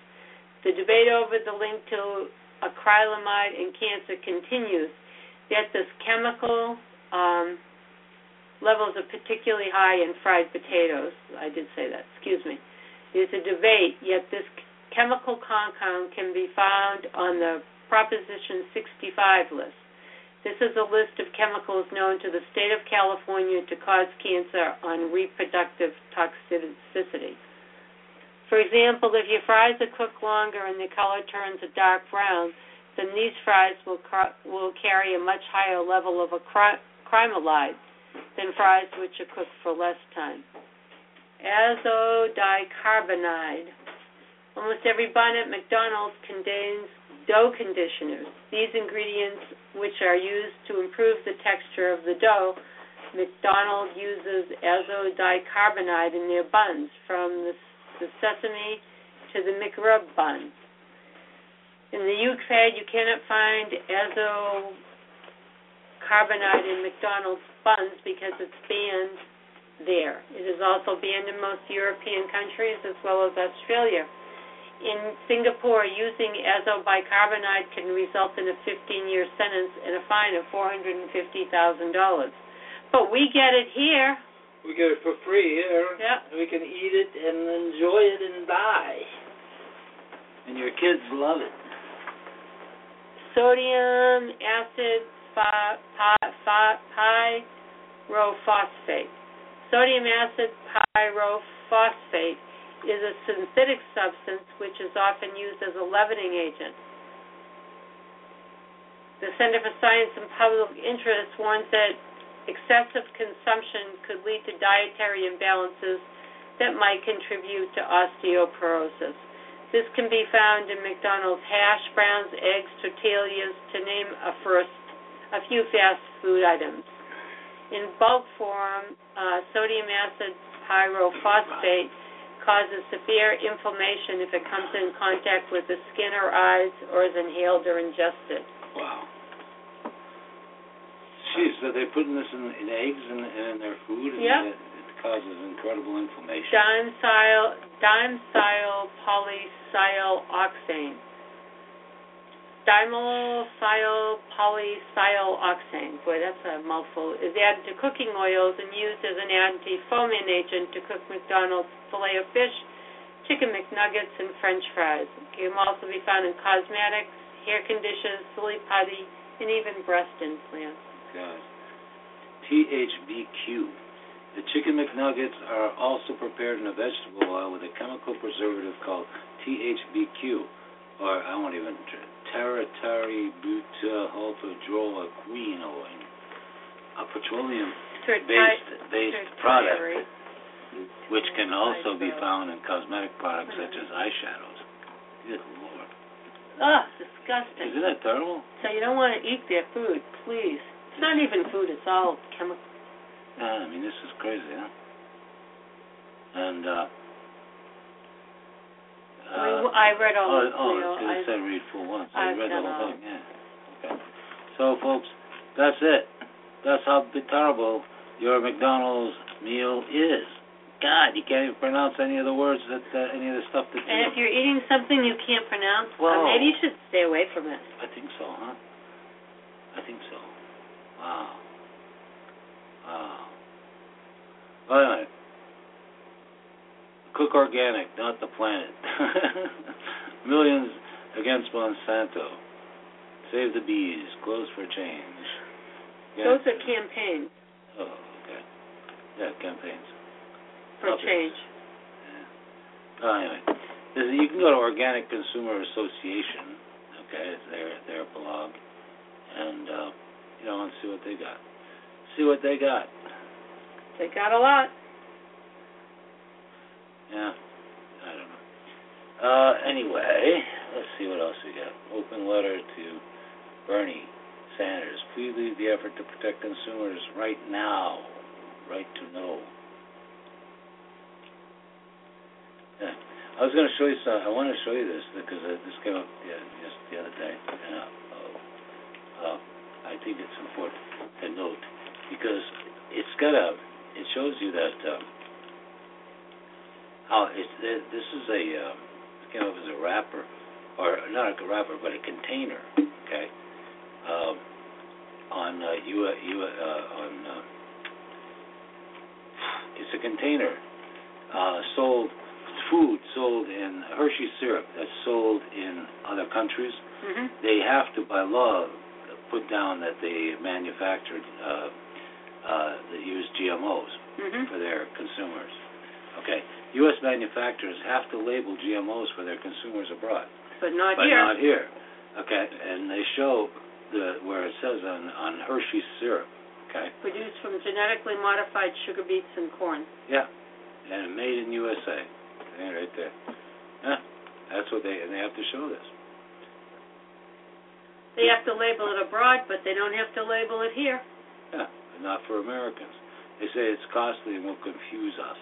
[SPEAKER 2] The debate over the link to acrylamide and cancer continues, yet this chemical um, levels are particularly high in fried potatoes. I did say that, excuse me. There's a debate, yet this chemical compound can be found on the Proposition 65 list. This is a list of chemicals known to the state of California to cause cancer on reproductive toxicity. For example, if your fries are cooked longer and the color turns a dark brown, then these fries will car- will carry a much higher level of acrylamide than fries which are cooked for less time. Azodicarbonide. Almost every bun at McDonald's contains dough conditioners. These ingredients, which are used to improve the texture of the dough, McDonald's uses azo dicarbonide in their buns, from the, the sesame to the McRib bun. In the UK, you cannot find azo carbonide in McDonald's buns because it's banned there. It is also banned in most European countries as well as Australia. In Singapore, using azo bicarbonate can result in a 15-year sentence and a fine of $450,000. But we get it here.
[SPEAKER 3] We get it for free here.
[SPEAKER 2] Yep.
[SPEAKER 3] We can eat it and enjoy it and die. And your kids love it.
[SPEAKER 2] Sodium acid phi- phi- pyrophosphate. Sodium acid pyrophosphate is a synthetic substance which is often used as a leavening agent. The Center for Science and Public Interest warns that excessive consumption could lead to dietary imbalances that might contribute to osteoporosis. This can be found in McDonald's hash browns, eggs, tortillas, to name a first a few fast food items. In bulk form, uh, sodium acid pyrophosphate causes severe inflammation if it comes in contact with the skin or eyes or is inhaled or ingested.
[SPEAKER 3] Wow. Geez, so they're putting this in, in eggs and, and in their food, and
[SPEAKER 2] Yep.
[SPEAKER 3] it, it causes incredible inflammation.
[SPEAKER 2] Dimethyl dimethyl. Dimethyl polysiloxane, boy, that's a mouthful, is added to cooking oils and used as an anti-foaming agent to cook McDonald's filet of fish, chicken McNuggets, and French fries. It can also be found in cosmetics, hair conditioners, silly putty, and even breast implants.
[SPEAKER 3] God. THBQ. The chicken McNuggets are also prepared in a vegetable oil with a chemical preservative called THBQ, or I won't even tr- tartary butylhydroquinoline, a queen
[SPEAKER 2] or
[SPEAKER 3] in
[SPEAKER 2] a petroleum-based based
[SPEAKER 3] product, which can also be found in cosmetic products such as eyeshadows. Good lord,
[SPEAKER 2] Ugh, disgusting.
[SPEAKER 3] isn't that terrible?
[SPEAKER 2] So you don't want to eat their food, please. It's not even food, it's all chemical.
[SPEAKER 3] Yeah, I mean this is crazy, huh? And uh, uh,
[SPEAKER 2] I read all
[SPEAKER 3] oh,
[SPEAKER 2] this,
[SPEAKER 3] oh,
[SPEAKER 2] Leo.
[SPEAKER 3] it's gonna
[SPEAKER 2] I-
[SPEAKER 3] say read full once.
[SPEAKER 2] I've
[SPEAKER 3] read the whole
[SPEAKER 2] all.
[SPEAKER 3] thing, yeah. Okay. So, folks, that's it. That's how terrible your McDonald's meal is. God, you can't even pronounce any of the words that uh, any of the stuff that.
[SPEAKER 2] and
[SPEAKER 3] you,
[SPEAKER 2] if you're eating something you can't pronounce, uh, maybe you should stay away from it.
[SPEAKER 3] I think so, huh? I think so. Wow. Wow. Well, anyway. Cook organic, not the planet. Millions against Monsanto. Save the bees. Clothes for Change. Yeah.
[SPEAKER 2] Those are campaigns
[SPEAKER 3] Oh, okay. Yeah, campaigns.
[SPEAKER 2] for
[SPEAKER 3] Okay.
[SPEAKER 2] change.
[SPEAKER 3] Yeah. Oh, anyway, There's, you can go to Organic Consumer Association. Okay, it's their their blog, and uh, you know, and see what they got. See what they got.
[SPEAKER 2] They got a lot.
[SPEAKER 3] Yeah, I don't know. Uh, anyway, let's see what else we got. Open letter to Bernie Sanders. Please lead the effort to protect consumers right now. Right to know. Yeah. I was going to show you some. I want to show you this because uh, this came up yeah, just the other day. And, uh, uh, I think it's important to note because it's got a. It shows you that. Uh, how it's this is a it came up as a wrapper, or not a wrapper, but a container. Okay, um, on uh, you you uh, on uh, it's a container uh, sold food sold in Hershey syrup that's sold in other countries.
[SPEAKER 2] hmm
[SPEAKER 3] They have to by law put down that they manufactured uh, uh, that use GMOs
[SPEAKER 2] hmm
[SPEAKER 3] for their consumers. Okay, U.S. manufacturers have to label GMOs for their consumers abroad,
[SPEAKER 2] But not
[SPEAKER 3] but
[SPEAKER 2] here.
[SPEAKER 3] not here. Okay, and they show the where it says on on Hershey syrup. Okay,
[SPEAKER 2] Produced from genetically modified sugar beets and corn.
[SPEAKER 3] yeah, and made in USA. Right there. Yeah, That's what they and they have to show this.
[SPEAKER 2] They have to label it abroad, but they don't have to label it here.
[SPEAKER 3] Yeah, not for Americans. They say it's costly and will confuse us.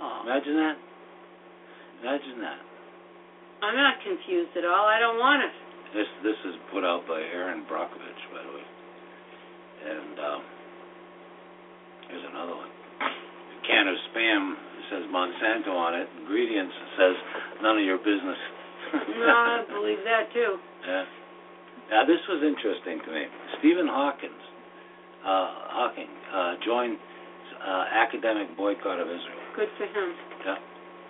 [SPEAKER 2] Oh.
[SPEAKER 3] Imagine that. Imagine that.
[SPEAKER 2] I'm not confused at all. I don't want it.
[SPEAKER 3] This this is put out by Erin Brockovich, by the way. And um, here's another one. A can of spam says Monsanto on it. Ingredients says none of your business.
[SPEAKER 2] No, I believe that too.
[SPEAKER 3] Yeah. Now this was interesting to me. Stephen Hawkins, uh, Hawking, uh, joined uh, academic boycott of Israel.
[SPEAKER 2] Good for him.
[SPEAKER 3] Yeah.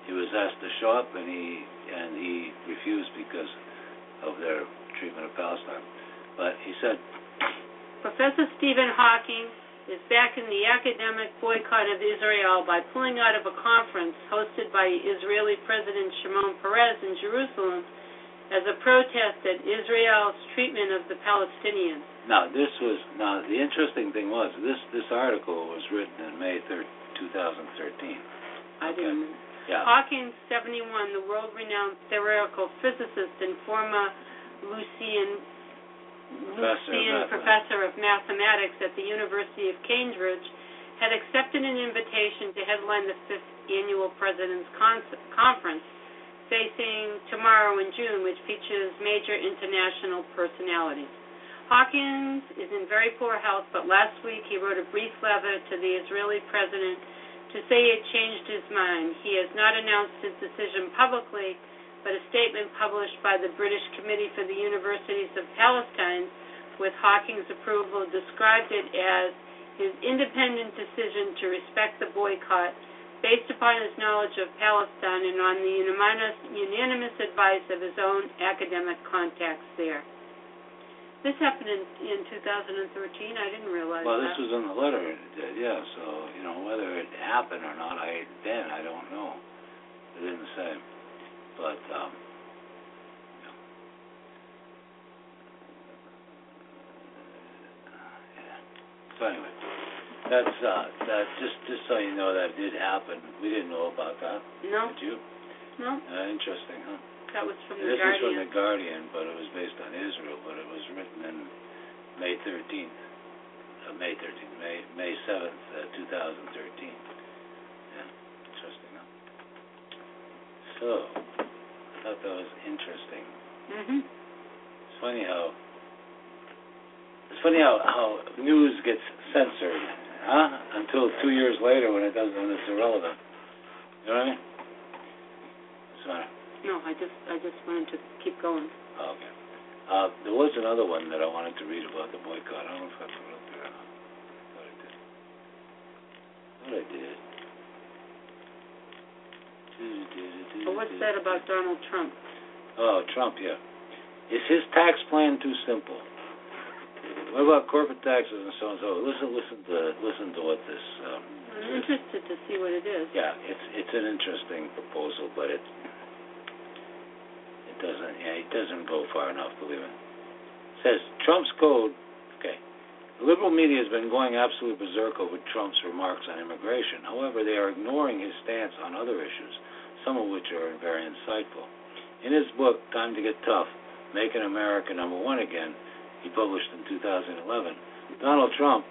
[SPEAKER 3] He was asked to show up, and he and he refused because of their treatment of Palestine. But he said,
[SPEAKER 2] Professor Stephen Hawking is back in the academic boycott of Israel by pulling out of a conference hosted by Israeli President Shimon Peres in Jerusalem as a protest at Israel's treatment of the Palestinians.
[SPEAKER 3] now this was now the interesting thing was this this article was written in May thir 2013.
[SPEAKER 2] I
[SPEAKER 3] Okay.
[SPEAKER 2] didn't.
[SPEAKER 3] Yeah.
[SPEAKER 2] Hawking, 71, the world-renowned theoretical physicist and former Lucian
[SPEAKER 3] Professor of
[SPEAKER 2] Lucian
[SPEAKER 3] mathematics.
[SPEAKER 2] professor of mathematics at the University of Cambridge, had accepted an invitation to headline the fifth annual President's Con- Conference facing tomorrow in June, which features major international personalities. Hawkins is in very poor health, but last week he wrote a brief letter to the Israeli president to say he had changed his mind. He has not announced his decision publicly, but a statement published by the British Committee for the Universities of Palestine, with Hawking's approval, described it as his independent decision to respect the boycott based upon his knowledge of Palestine and on the unanimous, unanimous advice of his own academic contacts there. This happened in, in 2013. I didn't realize that.
[SPEAKER 3] Well,
[SPEAKER 2] that.
[SPEAKER 3] this was in the letter. It did, yeah. So you know whether it happened or not, I then I don't know. It didn't say, but um, yeah. So anyway, that's uh, that. Just just so you know, that did happen. We didn't know about that.
[SPEAKER 2] no,
[SPEAKER 3] Did you?
[SPEAKER 2] no,
[SPEAKER 3] Uh, interesting, huh?
[SPEAKER 2] That was from the
[SPEAKER 3] This is from
[SPEAKER 2] Guardian.
[SPEAKER 3] the Guardian, but it was based on Israel, but it was written in May 13th, uh, May 13th, May May 7th, uh, 2013. Yeah, interesting. Huh? So, I thought that was interesting.
[SPEAKER 2] Mhm.
[SPEAKER 3] It's funny how it's funny how how news gets censored, huh? Until two years later when it doesn't when it's irrelevant. You know what I mean? What's the matter?
[SPEAKER 2] No, I just I just wanted to keep going.
[SPEAKER 3] Oh, okay. Uh, there was another one that I wanted to read about the boycott. I don't know if I put it up there. I thought I did. I thought I did.
[SPEAKER 2] But what's that about Donald Trump?
[SPEAKER 3] Oh, Trump, yeah. Is his tax plan too simple? What about corporate taxes and so on and so? Listen, listen to listen to what this. Um,
[SPEAKER 2] I'm interested to see what it is.
[SPEAKER 3] yeah, it's it's an interesting proposal, but it it doesn't yeah it doesn't go far enough. Believe it. It says Trump's code. Okay, the liberal media has been going absolute berserk over Trump's remarks on immigration. However, they are ignoring his stance on other issues, some of which are very insightful. In his book Time to Get Tough: Making America Number One Again, he published in 2011, Donald Trump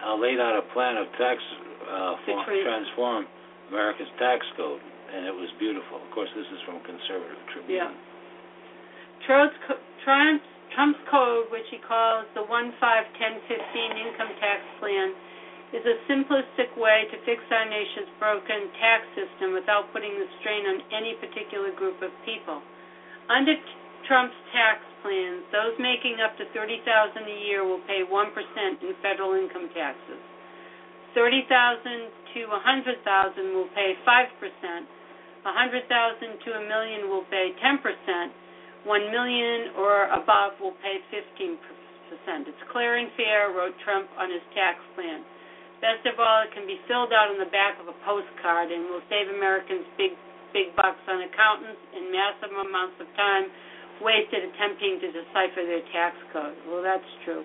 [SPEAKER 3] uh, laid out a plan of tax uh,
[SPEAKER 2] trans-
[SPEAKER 3] transform America's tax code, and it was beautiful. Of course, this is from Conservative Tribune.
[SPEAKER 2] Yeah. Trump's, code, which he calls the 1 5 10 15 income tax plan, is a simplistic way to fix our nation's broken tax system without putting the strain on any particular group of people. Under Trump's tax plans, those making up to 30000 a year will pay 1% in federal income taxes. 30000 to 100000 will pay 5%. 100,000 to a million will pay 10%. 1 million or above will pay 15%. It's clear and fair, wrote Trump on his tax plan. Best of all, it can be filled out on the back of a postcard and will save Americans big big bucks on accountants and massive amounts of time wasted attempting to decipher their tax code. Well, that's true.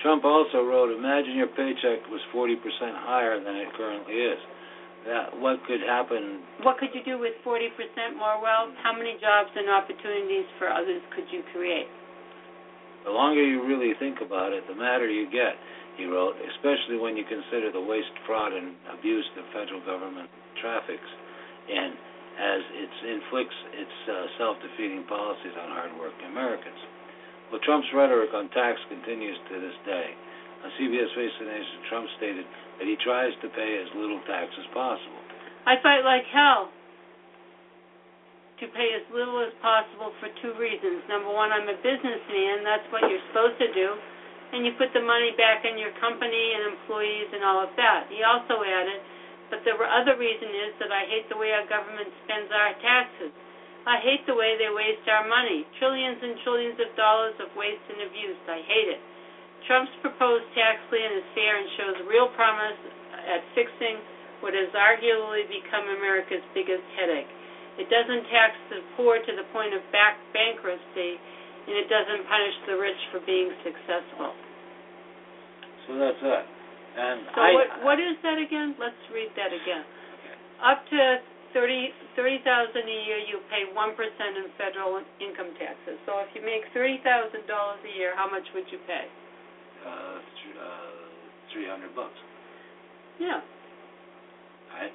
[SPEAKER 3] Trump also wrote, "Imagine your paycheck was 40% higher than it currently is. That what could happen
[SPEAKER 2] What could you do with 40% more wealth? How many jobs and opportunities for others could you create?
[SPEAKER 3] the longer you really think about it, the madder you get, he wrote, especially when you consider the waste, fraud, and abuse the federal government traffics in as it inflicts its uh, self-defeating policies on hardworking Americans. Well, Trump's rhetoric on tax continues to this day. On CBS Face the Nation, Trump stated that he tries to pay as little tax as possible.
[SPEAKER 2] I fight like hell to pay as little as possible for two reasons. Number one, I'm a businessman. That's what you're supposed to do. And you put the money back in your company and employees and all of that. He also added, but the other reason is that I hate the way our government spends our taxes. I hate the way they waste our money. Trillions and trillions of dollars of waste and abuse. I hate it. Trump's proposed tax plan is fair and shows real promise at fixing what has arguably become America's biggest headache. It doesn't tax the poor to the point of back bankruptcy, and it doesn't punish the rich for being successful.
[SPEAKER 3] So that's it. And
[SPEAKER 2] So
[SPEAKER 3] I,
[SPEAKER 2] what what is that again? Let's read that again. Up to thirty thirty thousand a year, you pay one percent in federal income taxes. So if you make thirty thousand dollars a year, how much would you pay?
[SPEAKER 3] Uh, th- uh, three hundred bucks.
[SPEAKER 2] Yeah.
[SPEAKER 3] right?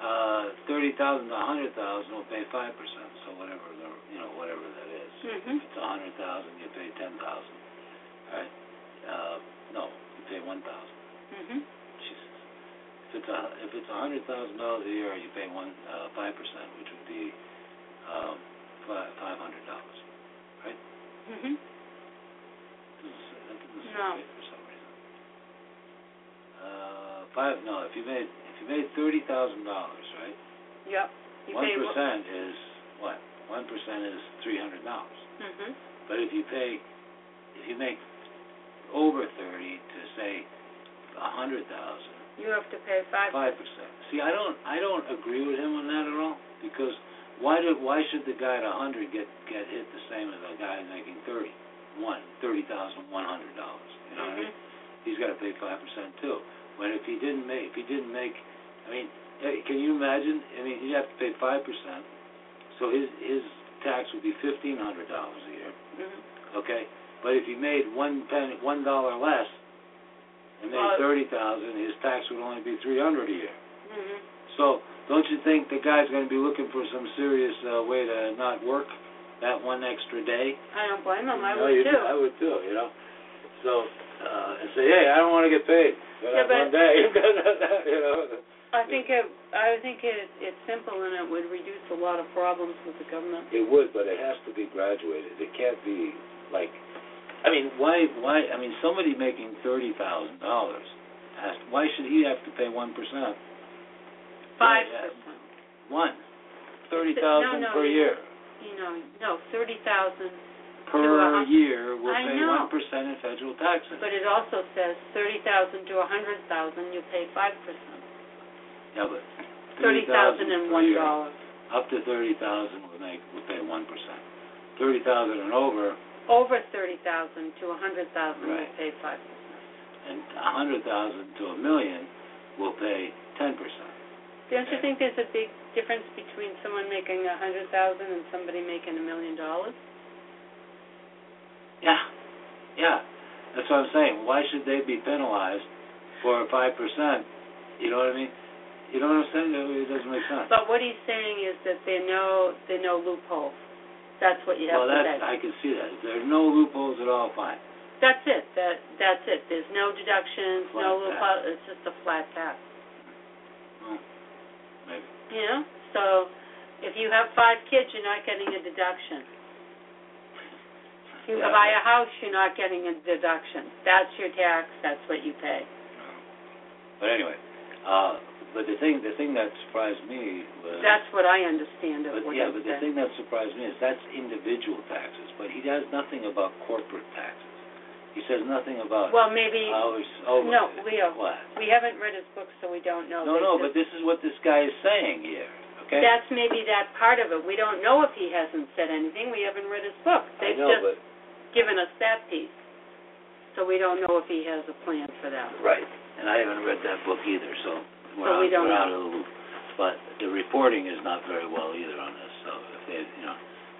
[SPEAKER 3] Uh, thirty thousand to a hundred thousand will pay five percent, so whatever the, you know, whatever that is.
[SPEAKER 2] Mhm.
[SPEAKER 3] If it's a hundred thousand, you pay ten thousand, right? Uh, no, you pay one thousand.
[SPEAKER 2] Mhm.
[SPEAKER 3] Jesus. If it's a, if it's a hundred thousand dollars a year, you pay one, uh, five percent, which would be, um, five, five hundred dollars.
[SPEAKER 2] Mhm.
[SPEAKER 3] This is, that doesn't seem
[SPEAKER 2] No.
[SPEAKER 3] for some reason. Uh, five, no, if you made, if you made thirty thousand dollars, right?
[SPEAKER 2] Yep.
[SPEAKER 3] One
[SPEAKER 2] pay
[SPEAKER 3] is what? One percent is three hundred dollars.
[SPEAKER 2] Mhm.
[SPEAKER 3] But if you pay, if you make over thirty to say a hundred thousand,
[SPEAKER 2] You have to pay five.
[SPEAKER 3] five percent. See, I don't, I don't agree with him on that at all because why do, why should the guy at a hundred get get hit the same as a guy making thirty? One, thirty thousand one hundred dollars. You know what I mean?
[SPEAKER 2] Mhm.
[SPEAKER 3] He's got to pay five percent too. But if he didn't make, if he didn't make, I mean, can you imagine? I mean, he'd have to pay five percent, so his his tax would be fifteen hundred dollars a year.
[SPEAKER 2] Mhm.
[SPEAKER 3] Okay, but if he made one penny, one dollar less, and made
[SPEAKER 2] Well-
[SPEAKER 3] thirty thousand, his tax would only be three hundred a year.
[SPEAKER 2] Mhm.
[SPEAKER 3] So don't you think the guy's going to be looking for some serious uh, way to not work that one extra day?
[SPEAKER 2] I don't blame him. I
[SPEAKER 3] No,
[SPEAKER 2] would too.
[SPEAKER 3] I would too. You know. So uh, and say, hey, I don't want to get paid for
[SPEAKER 2] Yeah, but-
[SPEAKER 3] one day. you know.
[SPEAKER 2] I think it. I think it. It's simple and it would reduce a lot of problems with the government.
[SPEAKER 3] It would, but it has to be graduated. It can't be like, I mean, why? Why? I mean, somebody making thirty thousand dollars, has. Why should he have to pay one percent?
[SPEAKER 2] Five percent.
[SPEAKER 3] One. Thirty
[SPEAKER 2] No, no,
[SPEAKER 3] per year.
[SPEAKER 2] You know, no, thirty thousand.
[SPEAKER 3] Per
[SPEAKER 2] a-
[SPEAKER 3] year, will
[SPEAKER 2] I
[SPEAKER 3] pay one percent in federal taxes.
[SPEAKER 2] But it also says thirty thousand to a hundred thousand, you pay five percent.
[SPEAKER 3] yeah, but
[SPEAKER 2] Thirty thousand and one
[SPEAKER 3] year. Up to thirty thousand, will make will pay one percent. Thirty thousand and over,
[SPEAKER 2] Over thirty thousand to a hundred thousand,
[SPEAKER 3] Right.
[SPEAKER 2] pay five percent.
[SPEAKER 3] and a hundred thousand to a million, will pay ten percent.
[SPEAKER 2] Don't you think there's a big difference between someone making a hundred thousand and somebody making a million dollars?
[SPEAKER 3] Yeah, yeah. That's what I'm saying. Why should they be penalized for five percent? You know what I mean? You know what I'm saying? It doesn't make sense.
[SPEAKER 2] But what he's saying is that there are no there are no loopholes. That's what you have
[SPEAKER 3] well,
[SPEAKER 2] to say.
[SPEAKER 3] I can see that. If there are no loopholes at all, fine.
[SPEAKER 2] That's it. That that's it. There's no deductions,
[SPEAKER 3] Flat
[SPEAKER 2] no
[SPEAKER 3] tax.
[SPEAKER 2] loophole. It's just a flat tax.
[SPEAKER 3] Maybe.
[SPEAKER 2] You know. So if you have five kids, you're not getting a deduction. If you
[SPEAKER 3] Yeah.
[SPEAKER 2] buy a house, you're not getting a deduction. That's your tax. That's what you pay.
[SPEAKER 3] But anyway, uh, but the thing the thing that surprised me was
[SPEAKER 2] That's what I understand of
[SPEAKER 3] But
[SPEAKER 2] what
[SPEAKER 3] yeah, but the thing that surprised me is that's individual taxes, but he does nothing about corporate taxes. He says nothing about it.
[SPEAKER 2] Well, maybe
[SPEAKER 3] ours. Oh,
[SPEAKER 2] no, Leo.
[SPEAKER 3] What?
[SPEAKER 2] we haven't read his book, so we don't know.
[SPEAKER 3] No,
[SPEAKER 2] They
[SPEAKER 3] no,
[SPEAKER 2] just-
[SPEAKER 3] but this is what this guy is saying here. Okay.
[SPEAKER 2] That's maybe that part of it. We don't know if he hasn't said anything. We haven't read his book. They've
[SPEAKER 3] know,
[SPEAKER 2] just
[SPEAKER 3] but
[SPEAKER 2] given us that piece. So we don't know if he has a plan for that.
[SPEAKER 3] right, and I haven't read that book either, so we're,
[SPEAKER 2] So
[SPEAKER 3] out,
[SPEAKER 2] we don't
[SPEAKER 3] we're
[SPEAKER 2] know.
[SPEAKER 3] out of the loop. but the reporting is not very well either on this. So if they, you know,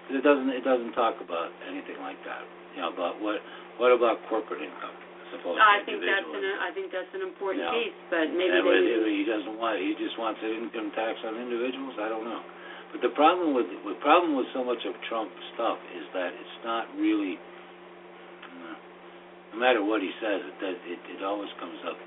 [SPEAKER 3] 'cause it doesn't it doesn't talk about anything like that. You know, about what what about corporate income
[SPEAKER 2] I
[SPEAKER 3] to
[SPEAKER 2] think that's an I think that's an important
[SPEAKER 3] Yeah.
[SPEAKER 2] piece, but maybe
[SPEAKER 3] and
[SPEAKER 2] they
[SPEAKER 3] what- he doesn't want he just wants an income tax on individuals. I don't know. But the problem with the problem with so much of Trump stuff is that it's not really. No matter what he says, it does. It, it always comes up,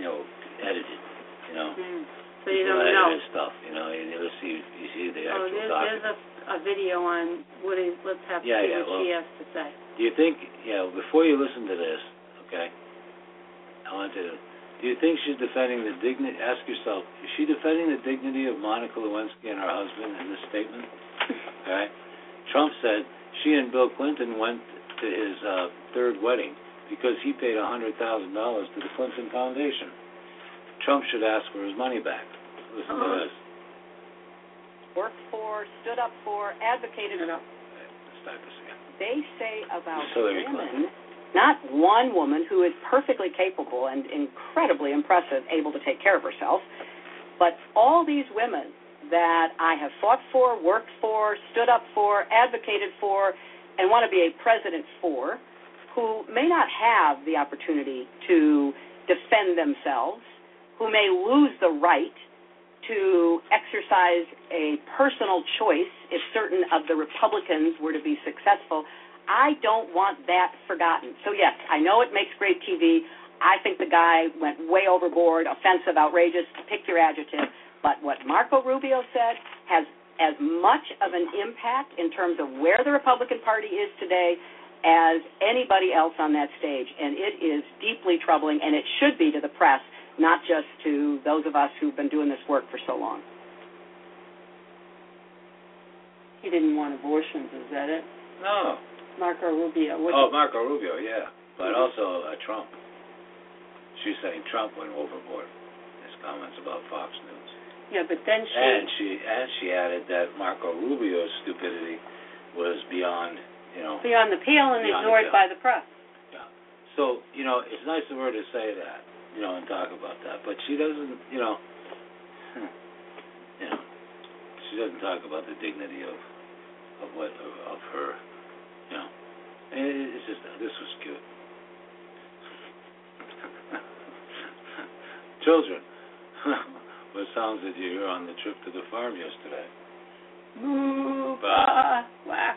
[SPEAKER 3] you know, edited. You know,
[SPEAKER 2] Hmm. So you don't know.
[SPEAKER 3] stuff. You know, you never see you see the
[SPEAKER 2] Oh,
[SPEAKER 3] actual
[SPEAKER 2] there's
[SPEAKER 3] document.
[SPEAKER 2] there's a a video on what is. Let's have
[SPEAKER 3] Yeah,
[SPEAKER 2] see
[SPEAKER 3] yeah,
[SPEAKER 2] what
[SPEAKER 3] well-
[SPEAKER 2] she has to say.
[SPEAKER 3] Do you think, you know, before you listen to this, okay, I want to, do you think she's defending the dignity, ask yourself, is she defending the dignity of Monica Lewinsky and her husband in this statement? All right? Trump said she and Bill Clinton went to his uh, third wedding because he paid a $100,000 to the Clinton Foundation. Trump should ask for his money back. Listen
[SPEAKER 2] Uh-huh.
[SPEAKER 3] this.
[SPEAKER 4] worked for, stood up for, advocated
[SPEAKER 2] You know.
[SPEAKER 3] Let's this again.
[SPEAKER 4] They say about
[SPEAKER 3] Hillary
[SPEAKER 4] women, not one woman who is perfectly capable and incredibly impressive, able to take care of herself, but all these women that I have fought for, worked for, stood up for, advocated for, and want to be a president for, who may not have the opportunity to defend themselves, who may lose the right to exercise a personal choice if certain of the Republicans were to be successful. I don't want that forgotten. So, yes, I know it makes great TV. I think the guy went way overboard, offensive, outrageous, pick your adjective. But what Marco Rubio said has as much of an impact in terms of where the Republican Party is today as anybody else on that stage. And it is deeply troubling, and it should be to the press, not just to those of us who've been doing this work for so long.
[SPEAKER 2] He didn't want abortions, is that it?
[SPEAKER 3] No.
[SPEAKER 2] Marco Rubio. What
[SPEAKER 3] Oh, Marco Rubio, yeah, but
[SPEAKER 2] Mhm.
[SPEAKER 3] also uh, Trump. She's saying Trump went overboard. His comments about Fox News,
[SPEAKER 2] yeah, but then she.
[SPEAKER 3] and she and she added that Marco Rubio's stupidity was beyond, you know.
[SPEAKER 2] beyond the pale and
[SPEAKER 3] Beyond the
[SPEAKER 2] ignored by the press. Yeah.
[SPEAKER 3] So you know, it's nice of her to say that, you know, and talk about that, but she doesn't, you know, you know, she doesn't talk about the dignity of of what of her, you know. And it- it's just this was cute. Children, what sounds did you hear on the trip to the farm yesterday?
[SPEAKER 2] Moo,
[SPEAKER 3] Bah.
[SPEAKER 2] whack.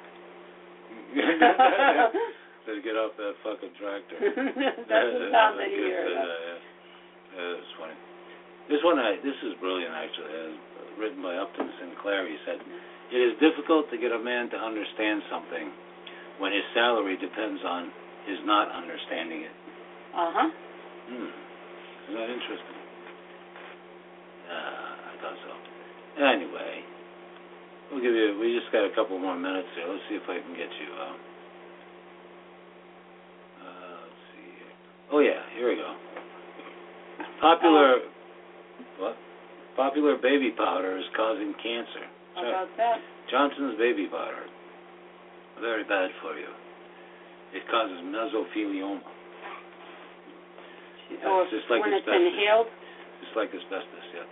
[SPEAKER 3] to get off that fucking tractor.
[SPEAKER 2] That's the sound that you hear.
[SPEAKER 3] uh, yeah. Yeah, that's funny. This one, I, this is brilliant actually. It was written by Upton Sinclair. He said, "It is difficult to get a man to understand something when his salary depends on his not understanding it."
[SPEAKER 2] Uh huh.
[SPEAKER 3] Hmm. Isn't that interesting? Uh, I thought so. Anyway, we'll give you. We just got a couple more minutes here. Let's see if I can get you. Uh, uh, let's see. Here. Oh yeah, here we go. Popular. What? Popular baby powder is causing cancer.
[SPEAKER 2] How about that?
[SPEAKER 3] Johnson's baby powder. Very bad for you. It causes mesothelioma. It's just like
[SPEAKER 2] when it's
[SPEAKER 3] asbestos.
[SPEAKER 2] inhaled.
[SPEAKER 3] just like asbestos, yeah.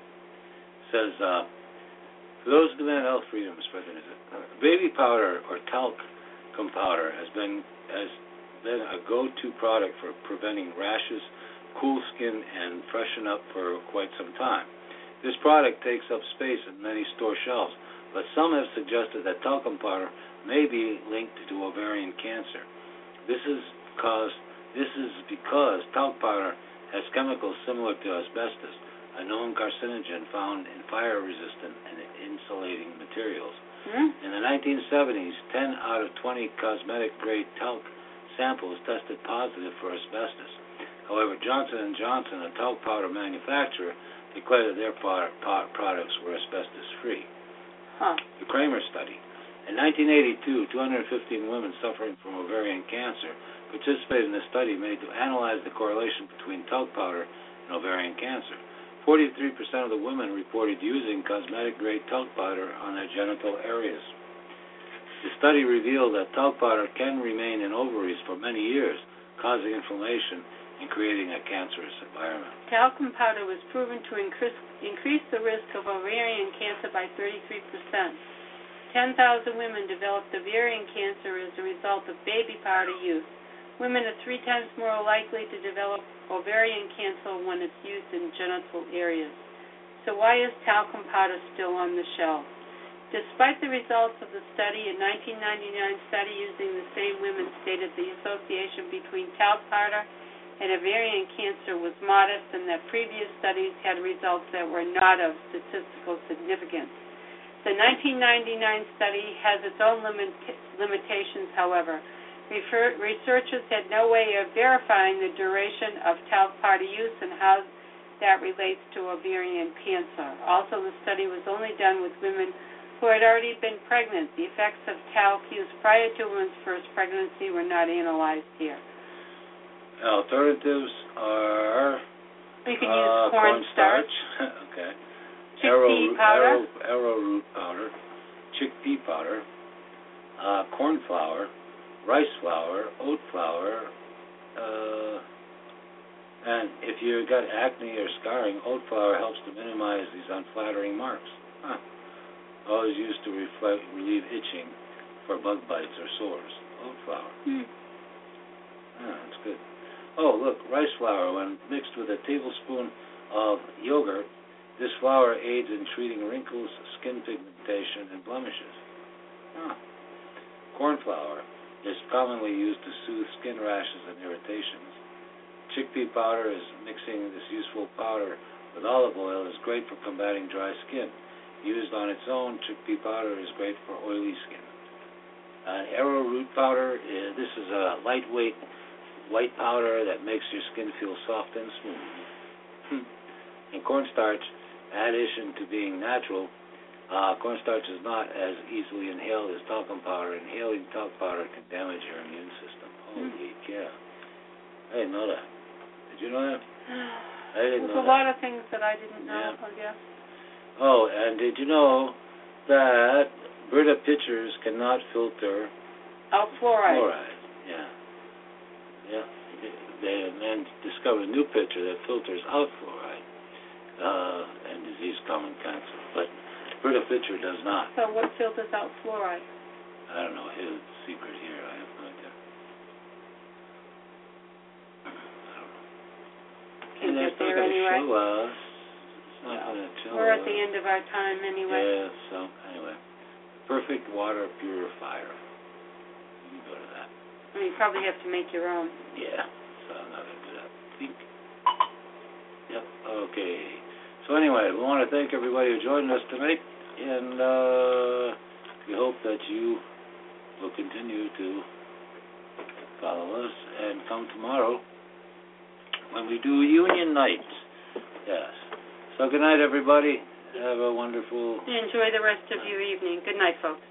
[SPEAKER 3] Says, uh, for those who demand health freedom. President, is it, baby powder or talcum powder has been has been a go-to product for preventing rashes, cool skin, and freshen up for quite some time. This product takes up space in many store shelves, but some have suggested that talcum powder may be linked to ovarian cancer. This is caused. This is because talc powder has chemicals similar to asbestos, a known carcinogen found in fire-resistant and insulating materials.
[SPEAKER 2] Hmm?
[SPEAKER 3] In the 1970s, 10 out of 20 cosmetic-grade talc samples tested positive for asbestos. However, Johnson & Johnson, a talc powder manufacturer, declared that their product, products were asbestos-free.
[SPEAKER 2] Huh.
[SPEAKER 3] The Cramer study. In 1982, 215 women suffering from ovarian cancer participated in a study made to analyze the correlation between talc powder and ovarian cancer. 43% of the women reported using cosmetic-grade talc powder on their genital areas. The study revealed that talc powder can remain in ovaries for many years, causing inflammation in creating a cancerous environment.
[SPEAKER 2] Talcum powder was proven to increase, increase the risk of ovarian cancer by 33%. 10,000 women developed ovarian cancer as a result of baby powder use. Women are three times more likely to develop ovarian cancer when it's used in genital areas. So why is talcum powder still on the shelf? Despite the results of the study, a 1999 study using the same women stated the association between talc powder and ovarian cancer was modest and that previous studies had results that were not of statistical significance. The 1999 study has its own limit, limitations, however. Refer, researchers had no way of verifying the duration of talc powder use and how that relates to ovarian cancer. Also, the study was only done with women who had already been pregnant. The effects of talc use prior to women's first pregnancy were not analyzed here.
[SPEAKER 3] Alternatives are
[SPEAKER 2] You can
[SPEAKER 3] uh,
[SPEAKER 2] use cornstarch,
[SPEAKER 3] okay.
[SPEAKER 2] chickpea
[SPEAKER 3] arrowroot,
[SPEAKER 2] powder,
[SPEAKER 3] arrow, arrowroot powder, chickpea powder, uh, corn flour, rice flour, oat flour, uh, and if you've got acne or scarring, oat flour helps to minimize these unflattering marks. Huh. Always used to reflect, relieve itching for bug bites or sores. Oat flour.
[SPEAKER 2] Hmm.
[SPEAKER 3] Ah, that's good. Oh, look, rice flour, when mixed with a tablespoon of yogurt, this flour aids in treating wrinkles, skin pigmentation, and blemishes. Ah. Corn flour is commonly used to soothe skin rashes and irritations. Chickpea powder is mixing this useful powder with olive oil is great for combating dry skin. Used on its own, chickpea powder is great for oily skin. Uh, arrowroot powder, is, this is a lightweight white powder that makes your skin feel soft and smooth. Hmm. and cornstarch, addition to being natural, uh, cornstarch is not as easily inhaled as talcum powder. Inhaling talc powder can damage your immune system. Holy cow. I didn't know that. Did you know that? I didn't
[SPEAKER 2] There's
[SPEAKER 3] know
[SPEAKER 2] a
[SPEAKER 3] that.
[SPEAKER 2] lot of things that I didn't know,
[SPEAKER 3] Yeah.
[SPEAKER 2] I guess.
[SPEAKER 3] Oh, and did you know that Brita pitchers cannot filter
[SPEAKER 2] Oh, fluoride.
[SPEAKER 3] fluoride? Yeah. Yeah. They then discovered a new pitcher that filters out fluoride uh, and disease-common cancer. But Brita pitcher does not.
[SPEAKER 2] So what filters out fluoride?
[SPEAKER 3] I don't know his secret here. I have no idea. I don't know.
[SPEAKER 2] Can't
[SPEAKER 3] And it's not gonna
[SPEAKER 2] anyway.
[SPEAKER 3] Show us. It's not
[SPEAKER 2] No.
[SPEAKER 3] gonna show
[SPEAKER 2] We're at
[SPEAKER 3] us.
[SPEAKER 2] the end of our time anyway.
[SPEAKER 3] Yeah. So anyway, perfect water purifier. You can go to
[SPEAKER 2] mean, you probably have to make your own.
[SPEAKER 3] Yeah. So I'm not gonna do that. Think. Yep. Okay. So anyway, we want to thank everybody who joined us tonight, and uh, we hope that you will continue to follow us and come tomorrow when we do Union Night. Yes. So good night, everybody. Have a wonderful
[SPEAKER 2] Enjoy the rest of your evening. Good night, folks.